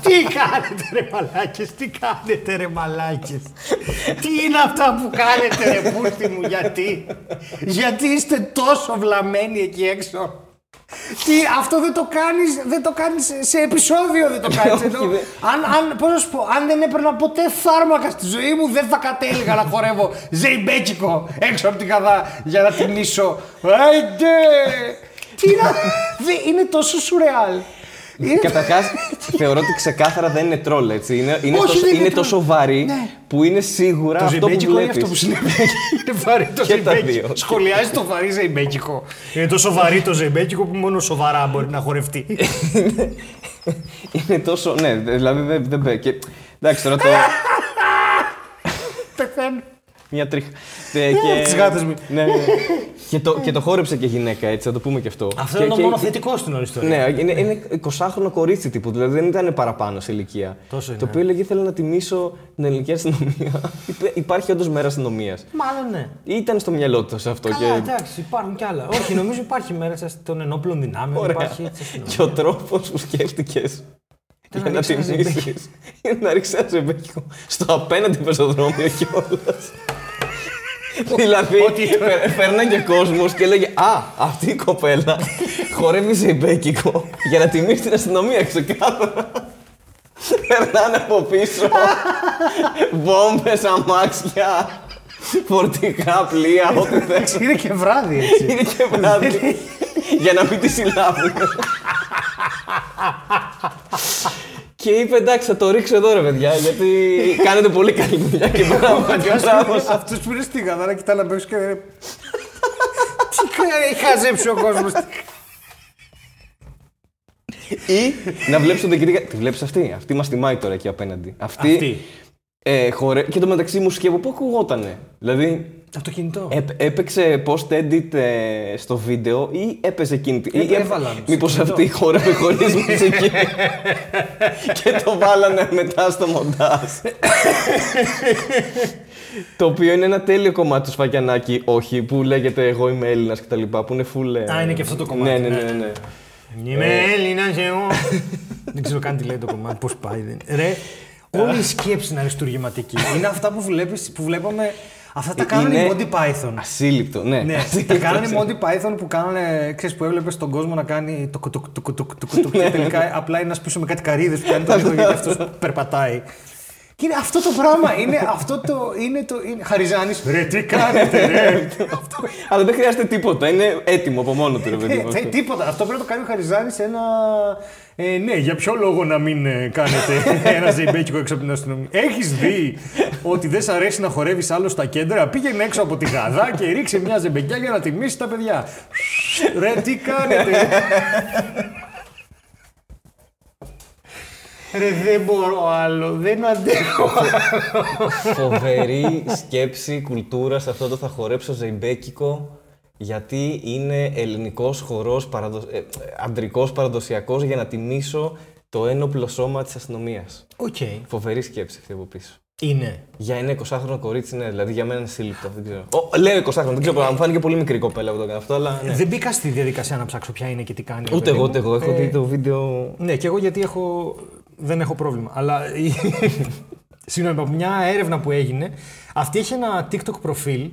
Speaker 2: τι κάνετε ρε μαλάκες, τι κάνετε ρε μαλάκες. τι είναι αυτά που κάνετε ρε πούστη μου, γιατί; γιατί είστε τόσο βλαμμένοι εκεί έξω; Τι, αυτό δεν το κάνεις, δεν το κάνεις σε επεισόδιο δεν το κάνεις.
Speaker 1: Όχι,
Speaker 2: Ενώ,
Speaker 1: δεν-
Speaker 2: αν, αν, πώς να σου πω, αν δεν έπαιρνα ποτέ φάρμακα στη ζωή μου, δεν θα κατέληγα να χορεύω ζεϊμπέκικο έξω από την καδά για να τιμήσω. Άιντε! Τι να... <laughs> δε- είναι τόσο σουρεάλ. Είναι-
Speaker 1: Καταρχάς, θεωρώ ότι ξεκάθαρα δεν είναι τρόλ, έτσι. Είναι, είναι,
Speaker 2: Όχι,
Speaker 1: τόσο,
Speaker 2: δεν είναι
Speaker 1: είναι
Speaker 2: τρόλ.
Speaker 1: τόσο βαρύ
Speaker 2: Ναι.
Speaker 1: που είναι σίγουρα
Speaker 2: Το
Speaker 1: αυτό που
Speaker 2: ζεϊμπέκικο είναι
Speaker 1: βλέπεις.
Speaker 2: αυτό που συνέβη. Είναι βαρύ το
Speaker 1: Και τα
Speaker 2: ζεϊμπέκικο.
Speaker 1: δύο.
Speaker 2: Σχολιάζει το βαρύ ζεϊμπέκικο. Είναι τόσο βαρύ το ζεϊμπέκικο που μόνο σοβαρά μπορεί να χορευτεί.
Speaker 1: Είναι τόσο. Ναι, δηλαδή δεν δεν μπε. Και, εντάξει, τώρα το.
Speaker 2: Πεθαίνω.
Speaker 1: Μια τρίχα. Ε, και-
Speaker 2: τις γάτες μου.
Speaker 1: Ναι, ναι. Και, το, και το χόρεψε και γυναίκα, έτσι, θα το πούμε και αυτό.
Speaker 2: Αυτό
Speaker 1: και,
Speaker 2: είναι το
Speaker 1: και-
Speaker 2: μόνο θετικό στην όλη ιστορία.
Speaker 1: Ναι, είναι, είναι 20χρονο κορίτσι τύπου, δηλαδή δεν ήταν παραπάνω σε ηλικία.
Speaker 2: Τόσο είναι.
Speaker 1: Το οποίο έλεγε ήθελα να τιμήσω την ελληνική αστυνομία. <laughs> Υπέ- Υπάρχει όντως μέρα αστυνομίας.
Speaker 2: Μάλλον ναι.
Speaker 1: Ήταν στο μυαλό του αυτό.
Speaker 2: Καλά,
Speaker 1: και...
Speaker 2: εντάξει, υπάρχουν κι άλλα. Όχι, νομίζω υπάρχει μέρα των ενόπλων δυνάμεων.
Speaker 1: Ωραία.
Speaker 2: Υπάρχει έτσι αστυνομία.
Speaker 1: Και ο τρόπος που σκέφτηκες για
Speaker 2: να
Speaker 1: να
Speaker 2: ρίξεις ένα
Speaker 1: τιμήσεις.
Speaker 2: ζεμπέκικο. <laughs>
Speaker 1: Είναι να ρίξεις ένα ζεμπέκικο στο απέναντι πεζοδρόμιο κιόλας. Δηλαδή, πε- φέρναγε κόσμος και έλεγε Α, αυτή η κοπέλα χορεύει ζεμπέκικο για να τιμήσει την αστυνομία ξεκάθαρα. Περνάνε από πίσω. Βόμβες, αμάξια, φορτικά πλοία, ό,τι θες.
Speaker 2: Είναι και βράδυ έτσι.
Speaker 1: Είναι και βράδυ. <laughs> για να μην τη συλλάβουν. Και είπε εντάξει θα το ρίξω εδώ ρε παιδιά γιατί κάνετε πολύ καλή δουλειά και μπράβο και μπράβο σας».
Speaker 2: Αυτό που είναι στη γαδάρα κοιτά να παίξει και. Τι κα- έχει χαζέψει ο κόσμος.
Speaker 1: Ή να βλέπεις τον διοικητή. Τη βλέπεις αυτή; Αυτή μας τιμάει τώρα εκεί απέναντι. Αυτή.
Speaker 2: Αυτή.
Speaker 1: Ε, χορε... Και το μεταξύ μου σκέφτομαι πού ακουγότανε; Δηλαδή
Speaker 2: Αυτοκινητό.
Speaker 1: έπ- έπαιξε post-edit ε, στο βίντεο ή έπαιζε εκείνη. τη- ή
Speaker 2: Ε, έβαλαν στο
Speaker 1: Μήπως
Speaker 2: κινητό.
Speaker 1: αυτή χόρευε <laughs> χωρίς μουσική. και το βάλανε μετά στο μοντάζ. το οποίο είναι ένα τέλειο κομμάτι του Σφακιανάκη, όχι, που λέγεται Εγώ είμαι Έλληνας κτλ. Που είναι full. ε,
Speaker 2: Α, είναι και αυτό το κομμάτι,
Speaker 1: Ναι, ναι,
Speaker 2: ναι.
Speaker 1: ναι. ναι.
Speaker 2: Είμαι Έλληνας εγώ. Δεν ξέρω καν τι λέει το κομμάτι, πώς πάει. Δεν... Ρε, όλη η σκέψη είναι αριστούργηματική. Είναι αυτά που, βλέπεις, που βλέπαμε. Αυτά τα κάνανε οι
Speaker 1: Είναι-
Speaker 2: Monty Python.
Speaker 1: Ασύλληπτο, ναι.
Speaker 2: Ναι, τα κάνανε οι Monty Python που κάνανε, ξέρεις, που έβλεπες τον κόσμο να κάνει το κουτουκ, το κουτουκ, το κουτουκ, και τελικά απλά είναι ένας πίσω με κάτι καρύδες που κάνει το λίγο γιατί αυτός περπατάει. Και είναι αυτό το πράγμα, είναι αυτό το, είναι το, είναι, Χαριζάνης, ρε τι κάνετε ρε. Αυτό-
Speaker 1: Αλλά δεν χρειάζεται τίποτα. Είναι έτοιμο από μόνο του, ρε παιδί μου.
Speaker 2: Ε, τε- τίποτα. Αυτό πρέπει να το κάνει ο Χαριζάνης σε ένα. Ε, ναι, για ποιο λόγο να μην ε, κάνετε <laughs> ένα ζεϊμπέκικο έξω από την αστυνομία; Έχεις δει ότι δεν σ' αρέσει να χορεύεις άλλο στα κέντρα; Πήγαινε έξω από τη γαδά και ρίξε μια ζεμπεκιά για να τιμήσεις τα παιδιά. Ρε, τι κάνετε; Ρε, δεν μπορώ άλλο. Δεν αντέχω.
Speaker 1: Φοβερή σκέψη, κουλτούρα σε αυτό το θα χορέψω ζεϊμπέκικο. Γιατί είναι ελληνικός χορός, παραδο... ε, αντρικός παραδοσιακός για να τιμήσω το ένοπλο σώμα της αστυνομίας.
Speaker 2: Οκ.
Speaker 1: Φοβερή σκέψη αυτή από πίσω.
Speaker 2: Είναι.
Speaker 1: Για ένα 20χρονο κορίτσι, ναι, δηλαδή για μένα είναι ασύλληπτο. Δεν ξέρω. Ο, λέω 20χρονο, δεν ξέρω, μου φάνηκε πολύ μικρή κοπέλα που το έκανε αυτό, αλλά. Ναι.
Speaker 2: Δεν μπήκα στη διαδικασία να ψάξω ποια είναι και τι κάνει. ρε
Speaker 1: Ούτε
Speaker 2: παιδί
Speaker 1: εγώ,
Speaker 2: μου.
Speaker 1: ούτε εγώ. Έχω
Speaker 2: Ε,
Speaker 1: δει το βίντεο.
Speaker 2: Ναι, και εγώ γιατί έχω... δεν έχω πρόβλημα. Αλλά η- <laughs> συγγνώμη, από μια έρευνα που έγινε, αυτή έχει ένα TikTok προφίλ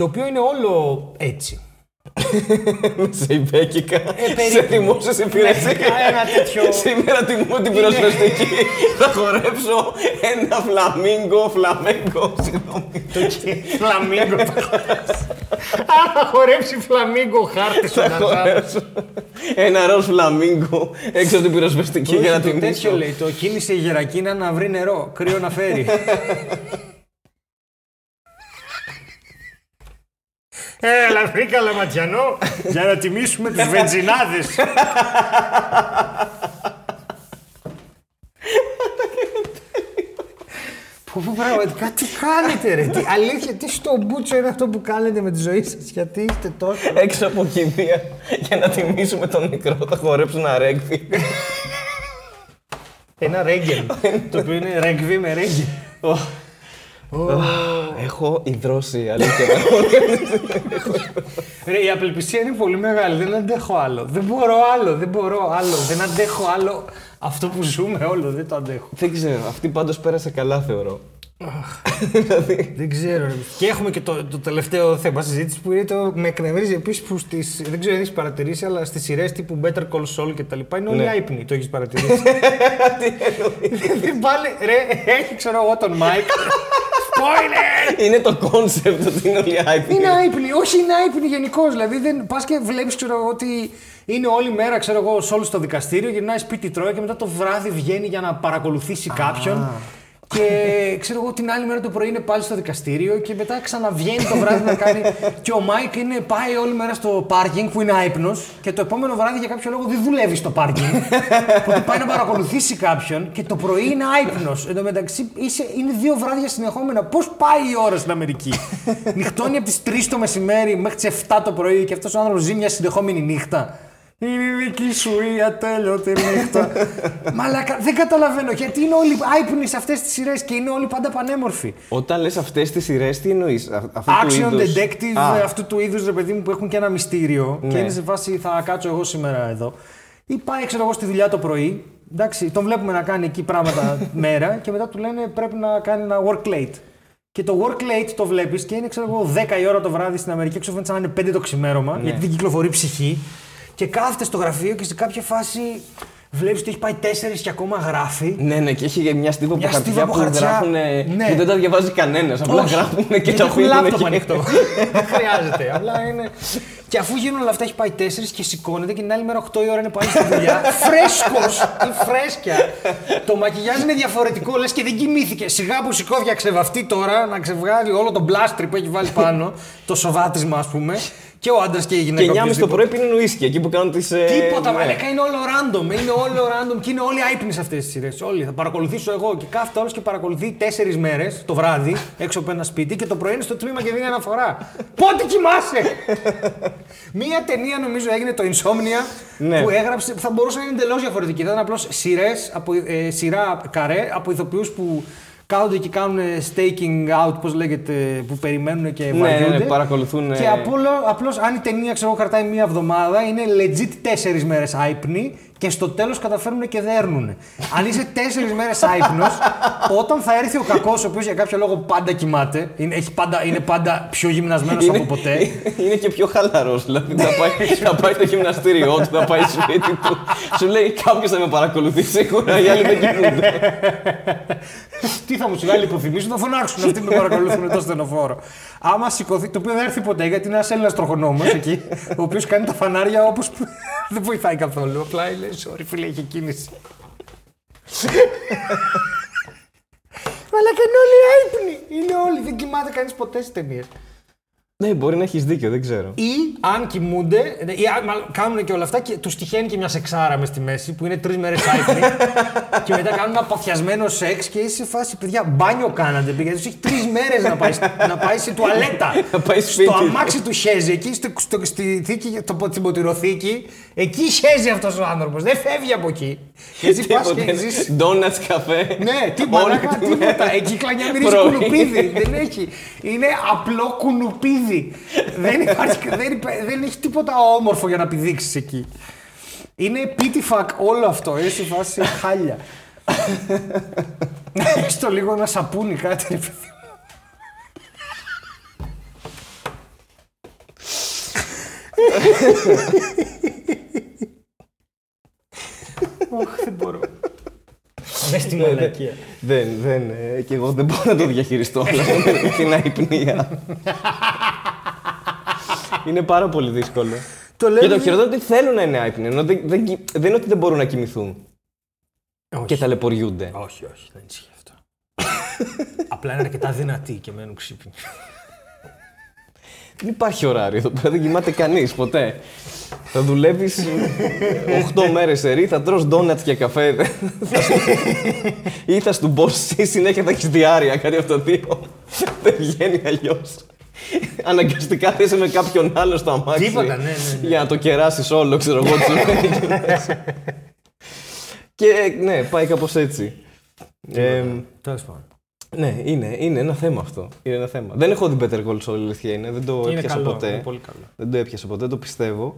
Speaker 2: το οποίο είναι όλο έτσι. <laughs>
Speaker 1: Ζεϊμπέκικα.
Speaker 2: Ε, περίπου.
Speaker 1: σε δημόσιε υπηρεσίε.
Speaker 2: Ναι, <laughs> ένα τέτοιο-
Speaker 1: Σήμερα τιμώ την πυροσβεστική. Θα χορέψω ένα φλαμίγκο, φλαμέγκο. Συγγνώμη.
Speaker 2: Το φλαμίγκο θα χορέψει. Α, θα χορέψει φλαμίγκο χάρτης στον
Speaker 1: Θα χορέψω ένα ροζ φλαμίγκο έξω από την πυροσβεστική για να
Speaker 2: το τέτοιο
Speaker 1: τιμήσω.
Speaker 2: λέει, το κίνησε η γερακίνα να βρει νερό, κρύο να φέρει. <laughs> Έλα, βρήκα λαματιανό για να τιμήσουμε τους βενζινάδες. Πω, πω, πραγματικά τι κάνετε ρε, τι, αλήθεια, τι στο μπούτσο είναι αυτό που κάνετε με τη ζωή σας, γιατί είστε τόσο...
Speaker 1: Έξω από κηδεία για να τιμήσουμε τον μικρό θα χορέψουν ένα ρέγβι.
Speaker 2: Ένα ρέγγεν, το οποίο είναι ρέγγι με ρέγγι.
Speaker 1: Έχω υδρώσει, αλήθεια.
Speaker 2: Ρε, η απελπισία είναι πολύ μεγάλη, δεν αντέχω άλλο. Δεν μπορώ άλλο, δεν μπορώ άλλο, δεν αντέχω άλλο. Αυτό που ζούμε όλο, δεν το αντέχω.
Speaker 1: Δεν ξέρω, αυτή πάντως πέρασε καλά θεωρώ.
Speaker 2: Δεν ξέρω. ρε. Και έχουμε και το, το τελευταίο θέμα συζήτηση που είναι το. Με εκνευρίζει επίσης που στις, Δεν ξέρω αν έχεις παρατηρήσει, αλλά στις σειρές τύπου Better Call Saul και τα λοιπά είναι όλοι
Speaker 1: Ναι.
Speaker 2: άυπνοι. Το έχεις παρατηρήσει; <laughs> Δεν πάλι. Ρε, έχει ξέρω εγώ τον Mike. Spoiler!
Speaker 1: Είναι το concept ότι είναι όλοι άυπνοι.
Speaker 2: Είναι άυπνοι, όχι είναι άυπνοι γενικώς. Δηλαδή δεν πας και βλέπεις, ξέρω εγώ, ότι είναι όλη μέρα, ξέρω εγώ, σε όλο στο δικαστήριο, γυρνάει σπίτι, τρώει και μετά το βράδυ βγαίνει για να παρακολουθήσει κάποιον. Και ξέρω εγώ την άλλη μέρα το πρωί είναι πάλι στο δικαστήριο και μετά ξαναβγαίνει το βράδυ να κάνει. Και ο Μάικ είναι, πάει όλη μέρα στο πάρκινγκ που είναι άυπνος και το επόμενο βράδυ για κάποιο λόγο δεν δουλεύει στο πάρκινγκ. Οπότε πάει να παρακολουθήσει κάποιον και το πρωί είναι άυπνος. Εν τω μεταξύ είσαι, είναι δύο βράδια συνεχόμενα. Πώς πάει η ώρα στην Αμερική; Νυχτώνει από τις 3 το μεσημέρι μέχρι τις 7 το πρωί και αυτός ο άνθρωπος ζει μια συνεχόμενη νύχτα. Είναι η δική σου η ατέλειωτη νύχτα. <laughs> Μαλάκα, δεν καταλαβαίνω γιατί είναι όλοι άϊπνοι σε αυτές τις σειρές και είναι όλοι πάντα πανέμορφοι.
Speaker 1: Όταν λες αυτές τις σειρές, τι εννοείς. α- αυτού του
Speaker 2: Action
Speaker 1: είδους-
Speaker 2: detective
Speaker 1: Α,
Speaker 2: αυτού του είδους ρε παιδί μου που έχουν και ένα μυστήριο και
Speaker 1: Ναι.
Speaker 2: είναι σε φάση θα κάτσω εγώ σήμερα εδώ. Ή πάει, ξέρω εγώ, στη δουλειά το πρωί. Εντάξει, τον βλέπουμε να κάνει εκεί πράγματα <laughs> μέρα και μετά του λένε πρέπει να κάνει ένα work late. Και το work late το βλέπεις και είναι, ξέρω εγώ, 10 η ώρα το βράδυ στην Αμερική, έξω φαίνεται σαν να είναι 5 το ξημέρωμα,
Speaker 1: Ναι.
Speaker 2: γιατί δεν κυκλοφορεί ψυχή. Και κάθεται στο γραφείο και σε κάποια φάση βλέπεις ότι έχει πάει 4 και ακόμα γράφει.
Speaker 1: Ναι, ναι, και έχει μια στίβα από
Speaker 2: Μια
Speaker 1: χαρτιά
Speaker 2: στίβα από
Speaker 1: που
Speaker 2: χαρτιά.
Speaker 1: γράφουν.
Speaker 2: Ναι.
Speaker 1: που δεν τα διαβάζει κανένας. Απλά
Speaker 2: Όχι.
Speaker 1: γράφουν και
Speaker 2: Γιατί
Speaker 1: τα
Speaker 2: έχουν
Speaker 1: αφήνουν
Speaker 2: λάπτοπ
Speaker 1: εκεί.
Speaker 2: ανοιχτό. <laughs> Δεν χρειάζεται. Απλά είναι. Και αφού γίνουν όλα αυτά, έχει πάει 4 και σηκώνεται και την άλλη μέρα 8 η ώρα είναι πάλι στη δουλειά. <laughs> Φρέσκος ή φρέσκια. Το μακιγιάζ είναι διαφορετικό, λες και δεν κοιμήθηκε. Σιγά που σηκώθηκε να ξεβαφτεί τώρα, να ξεβγάλει όλο το μπλάστρι που έχει βάλει πάνω, το σοβάτισμα ας πούμε. Και ο άντρας και η γυναίκα.
Speaker 1: Και 9.30 το
Speaker 2: οποιοδήποτε.
Speaker 1: πρωί πίνουν ουίσκι εκεί που κάνουν τις.
Speaker 2: Τίποτα, μαλάκα είναι όλο random. Είναι όλο random και είναι όλοι άϊπνοι σε αυτές τις σειρές. Όλοι. Θα παρακολουθήσω εγώ και κάθεται όλο και παρακολουθεί τέσσερις μέρες το βράδυ έξω από ένα σπίτι και το πρωί είναι στο τμήμα και δίνει αναφορά. Πότε κοιμάσαι! Μία ταινία νομίζω έγινε το Insomnia
Speaker 1: Ναι.
Speaker 2: που έγραψε. που θα μπορούσε να είναι εντελώς διαφορετική. Θα ήταν απλώς σειρές, ε, σειρά καρέ από ηθοποιούς που κάθονται και κάνουν staking out, πώς λέγεται, που περιμένουν και
Speaker 1: ναι,
Speaker 2: βαριούνται.
Speaker 1: ναι, παρακολουθούν,
Speaker 2: Και
Speaker 1: ε,
Speaker 2: απλώς αν η ταινία ξέρω, εγώ, κρατάει μία εβδομάδα, είναι legit τέσσερις μέρες άϊπνοι και στο τέλος καταφέρνουν και δέρνουν. Αν είσαι τέσσερις μέρες άϊπνος, όταν θα έρθει ο κακός, ο οποίος για κάποιο λόγο πάντα κοιμάται, είναι, έχει πάντα, είναι πάντα πιο γυμνασμένος από ποτέ. <laughs>
Speaker 1: είναι και πιο χαλαρός. Δηλαδή θα πάει, θα πάει στο γυμναστήριό του, θα πάει σπίτι του. Σου λέει κάποιος θα με παρακολουθεί σίγουρα, οι άλλοι δεν κοιμούνται. <laughs>
Speaker 2: Τι θα μου σου βγάλει υποθυμίσουν, θα φωνάξουν αυτοί που με παρακολουθούν το στενοφόρο. Άμα σηκωθεί, το οποίο δεν έρθει ποτέ γιατί είναι ένας Έλληνας τροχονόμος εκεί, ο οποίος κάνει τα φανάρια όπως. <laughs> δεν βοηθάει καθόλου. Απλά λέει, sorry, φίλε, έχει κίνηση. Αλλά και είναι όλοι άϊπνοι. Είναι όλοι, δεν κοιμάται κανείς ποτέ στις ταινίες.
Speaker 1: Ναι, μπορεί να έχεις δίκιο, δεν ξέρω.
Speaker 2: Ή αν κοιμούνται, ή αν- μάλλον κάνουν και όλα αυτά και τους τυχαίνει και μια σεξάρα μες στη μέση που είναι τρεις μέρες άϊπνοι <laughs> και μετά κάνουν ένα παθιασμένο σεξ και είσαι σε φάση, παιδιά, μπάνιο κάνατε. Γιατί τους έχει τρεις μέρες να, πάει, να πάει σε τουαλέτα. <laughs>
Speaker 1: Να πάει σπίτι.
Speaker 2: Στο αμάξι του χέζει, εκεί στο, στο, στη θήκη, το, στην ποτηροθήκη, εκεί χέζει αυτός ο άνθρωπος. Δεν φεύγει από εκεί. Και εσύ πας και ζεις
Speaker 1: Ντόνατ, καφέ.
Speaker 2: ναι, τι
Speaker 1: όλη
Speaker 2: μαλάκα,
Speaker 1: τη μέρα.
Speaker 2: τίποτα. <laughs> Εκεί κλανιά μυρίζει
Speaker 1: Πρωί.
Speaker 2: κουνουπίδι. δεν έχει. Είναι απλό κουνουπίδι. Δεν, υπάρχει, δεν, υπά- δεν έχει τίποτα όμορφο για να πηδήξεις εκεί. Είναι πίτι φακ όλο αυτό. Είναι σε φάση χάλια. Έχεις το λίγο ένα σαπούνι κάτι, ρε παιδί μου. Όχι, δεν μπορώ. Μες στη μαλακία.
Speaker 1: Δεν, δεν, ε, και εγώ δεν μπορώ να το διαχειριστώ όλα αυτά με την αϊπνία. Είναι πάρα πολύ δύσκολο.
Speaker 2: Το λέω
Speaker 1: Και το
Speaker 2: γιατί-
Speaker 1: χειρότερο είναι ότι θέλουν να είναι άϊπνοι, ενώ δεν, δεν, κοι- δεν είναι ότι δεν μπορούν να κοιμηθούν
Speaker 2: Όχι.
Speaker 1: και ταλαιπωριούνται.
Speaker 2: Όχι, όχι, δεν ισχύει αυτό. <laughs> Απλά είναι αρκετά δυνατοί και μένουν ξύπνοι.
Speaker 1: Δεν υπάρχει ωράριο εδώ πέρα, δεν κοιμάται κανείς ποτέ. Θα δουλεύεις 8 μέρες σε ρί, θα τρως ντόνατς και καφέ. Θα σου- ή θα του μπώσει συνέχεια θα έχεις διάρκεια, κάτι από το δύο. Δεν βγαίνει αλλιώς. Αναγκαστικά θα είσαι με κάποιον άλλο στο αμάξι.
Speaker 2: Τίποτα, ναι, ναι, ναι.
Speaker 1: Για να το κεράσεις όλο, ξέρω εγώ. τις <laughs> σου λέει. και ναι, πάει κάπως έτσι. Ε,
Speaker 2: Τέλος πάντων.
Speaker 1: ναι, είναι, είναι ένα θέμα αυτό. Είναι ένα θέμα. Δεν έχω δει Better Call Saul, η αλήθεια είναι. Δεν το
Speaker 2: Είναι
Speaker 1: έπιασα
Speaker 2: καλό.
Speaker 1: ποτέ.
Speaker 2: Είναι πολύ καλό.
Speaker 1: Δεν το έπιασα ποτέ, το πιστεύω.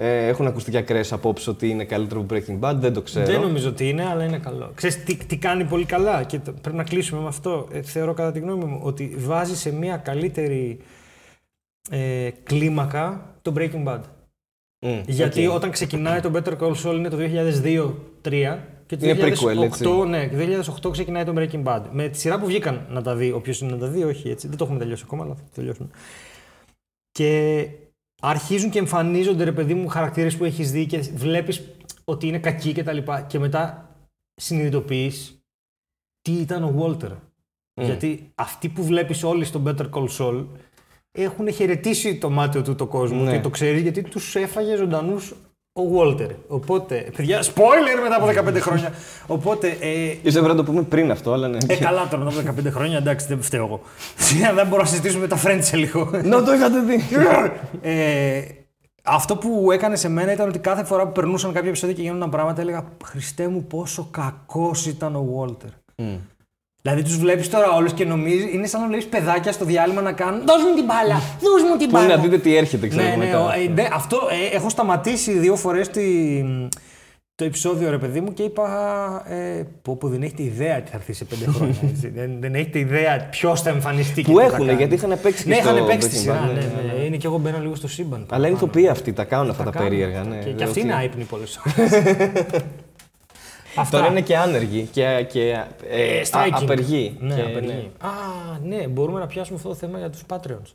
Speaker 1: Ε, έχουν ακουστεί και ακραίες απόψεις ότι είναι καλύτερο από Breaking Bad, δεν το ξέρω.
Speaker 2: Δεν νομίζω ότι είναι, αλλά είναι καλό. Ξέρεις τι, τι κάνει πολύ καλά και το- πρέπει να κλείσουμε με αυτό. Ε, θεωρώ κατά τη γνώμη μου ότι βάζει σε μια καλύτερη ε, κλίμακα το Breaking Bad.
Speaker 1: Μμ,
Speaker 2: Γιατί
Speaker 1: οκ.
Speaker 2: όταν ξεκινάει το Better Call Saul είναι το 2002-2003 και το
Speaker 1: Είναι prequel, έτσι.
Speaker 2: 2008, ναι, το 2008 ξεκινάει το Breaking Bad. Με τη σειρά που βγήκαν να τα δεις, όποιος είναι να τα δει, όχι έτσι. Δεν το έχουμε τελειώσει ακόμα, αλλά θα το τελειώσουμε. Και αρχίζουν και εμφανίζονται, ρε παιδί μου, χαρακτήρες που έχεις δει και βλέπεις ότι είναι κακοί και τα λοιπά. Και μετά συνειδητοποιείς τι ήταν ο Walter. Γιατί αυτοί που βλέπεις όλοι στο Better Call Saul έχουν χαιρετήσει το μάτιο του το κόσμο
Speaker 1: Ναι.
Speaker 2: και το ξέρεις γιατί τους έφαγε ζωντανούς ο Walter. Οπότε, παιδιά, spoiler μετά από 15 χρόνια. Οπότε, ε,
Speaker 1: Ίσως έπρεπε να το πούμε πριν αυτό, αλλά ναι.
Speaker 2: ε, καλά τώρα μετά από 15 χρόνια, εντάξει, δεν φταίω εγώ. Σήμερα δεν μπορώ να συζητήσουμε τα friends σε λίγο.
Speaker 1: Να το είχατε δει.
Speaker 2: ε, αυτό που έκανε σε μένα ήταν ότι κάθε φορά που περνούσαν κάποια επεισόδια και γίνονταν πράγματα, έλεγα Χριστέ μου, πόσο κακός ήταν ο Walter. Δηλαδή τους βλέπεις τώρα όλους και νομίζεις, είναι σαν να βλέπεις παιδάκια στο διάλειμμα να κάνουν. Δώσ' μου την μπάλα! Δώσ' μου την
Speaker 1: Που είναι
Speaker 2: μπάλα!
Speaker 1: να δείτε τι έρχεται, ξέρω
Speaker 2: Ναι,
Speaker 1: εγώ
Speaker 2: ναι,
Speaker 1: μετά.
Speaker 2: ο- ε, ναι, αυτό ε, έχω σταματήσει δύο φορές το επεισόδιο, ρε παιδί μου, και είπα. Ε, πω, πω, δεν έχετε ιδέα τι θα έρθει σε πέντε χρόνια. <laughs> έτσι. δεν, δεν έχετε ιδέα ποιος θα εμφανιστεί και
Speaker 1: Που
Speaker 2: τι θα
Speaker 1: έχουν,
Speaker 2: κάνει.
Speaker 1: γιατί είχαν παίξει και
Speaker 2: Ναι,
Speaker 1: στο
Speaker 2: είχαν παίξει τη
Speaker 1: Breaking
Speaker 2: σειρά.
Speaker 1: Bad,
Speaker 2: Ναι,
Speaker 1: ναι,
Speaker 2: ναι, Είναι και εγώ μπαίνω λίγο στο σύμπαν.
Speaker 1: Αλλά είναι ηθοποιοί αυτοί, τα κάνουν αυτά τα
Speaker 2: κάνουν.
Speaker 1: περίεργα. Ναι,
Speaker 2: Και, και
Speaker 1: Δεν
Speaker 2: αυτοί
Speaker 1: ότι-
Speaker 2: είναι άϊπνοι πολλές <laughs> φορές.
Speaker 1: Τώρα είναι και άνεργοι και, και ε,
Speaker 2: Ε,
Speaker 1: α-
Speaker 2: striking.
Speaker 1: απεργοί.
Speaker 2: Ναι,
Speaker 1: Και,
Speaker 2: απεργοί. Α, ναι, μπορούμε να πιάσουμε αυτό το θέμα για τους Patreons.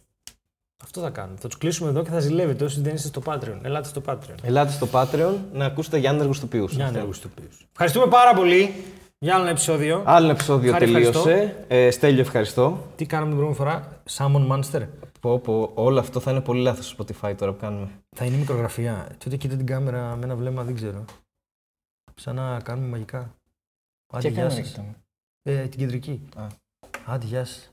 Speaker 2: Αυτό θα κάνουμε. Θα τους κλείσουμε εδώ και θα ζηλεύετε όσοι δεν είστε στο Patreon. Ελάτε στο Patreon.
Speaker 1: Ελάτε στο Patreon να ακούσετε για άνεργους τοπίους.
Speaker 2: Για ανέργου τοπίου. Ευχαριστούμε πάρα πολύ για άλλο ένα επεισόδιο.
Speaker 1: Άλλο ένα επεισόδιο
Speaker 2: Χάρη,
Speaker 1: τελείωσε. Ε, Στέλιο, ευχαριστώ.
Speaker 2: Τι κάναμε την προηγούμενη φορά, Salmon Monster;
Speaker 1: Πω, πω, όλο αυτό θα είναι πολύ λάθος στο Spotify τώρα που κάνουμε.
Speaker 2: Θα είναι μικρογραφία. Τότε κοίτα την κάμερα με ένα βλέμμα, δεν ξέρω. Σαν να κάνουμε μαγικά. Άντε, γεια σας. Ε, την κεντρική.
Speaker 1: Α.
Speaker 2: Άντε, γεια σας.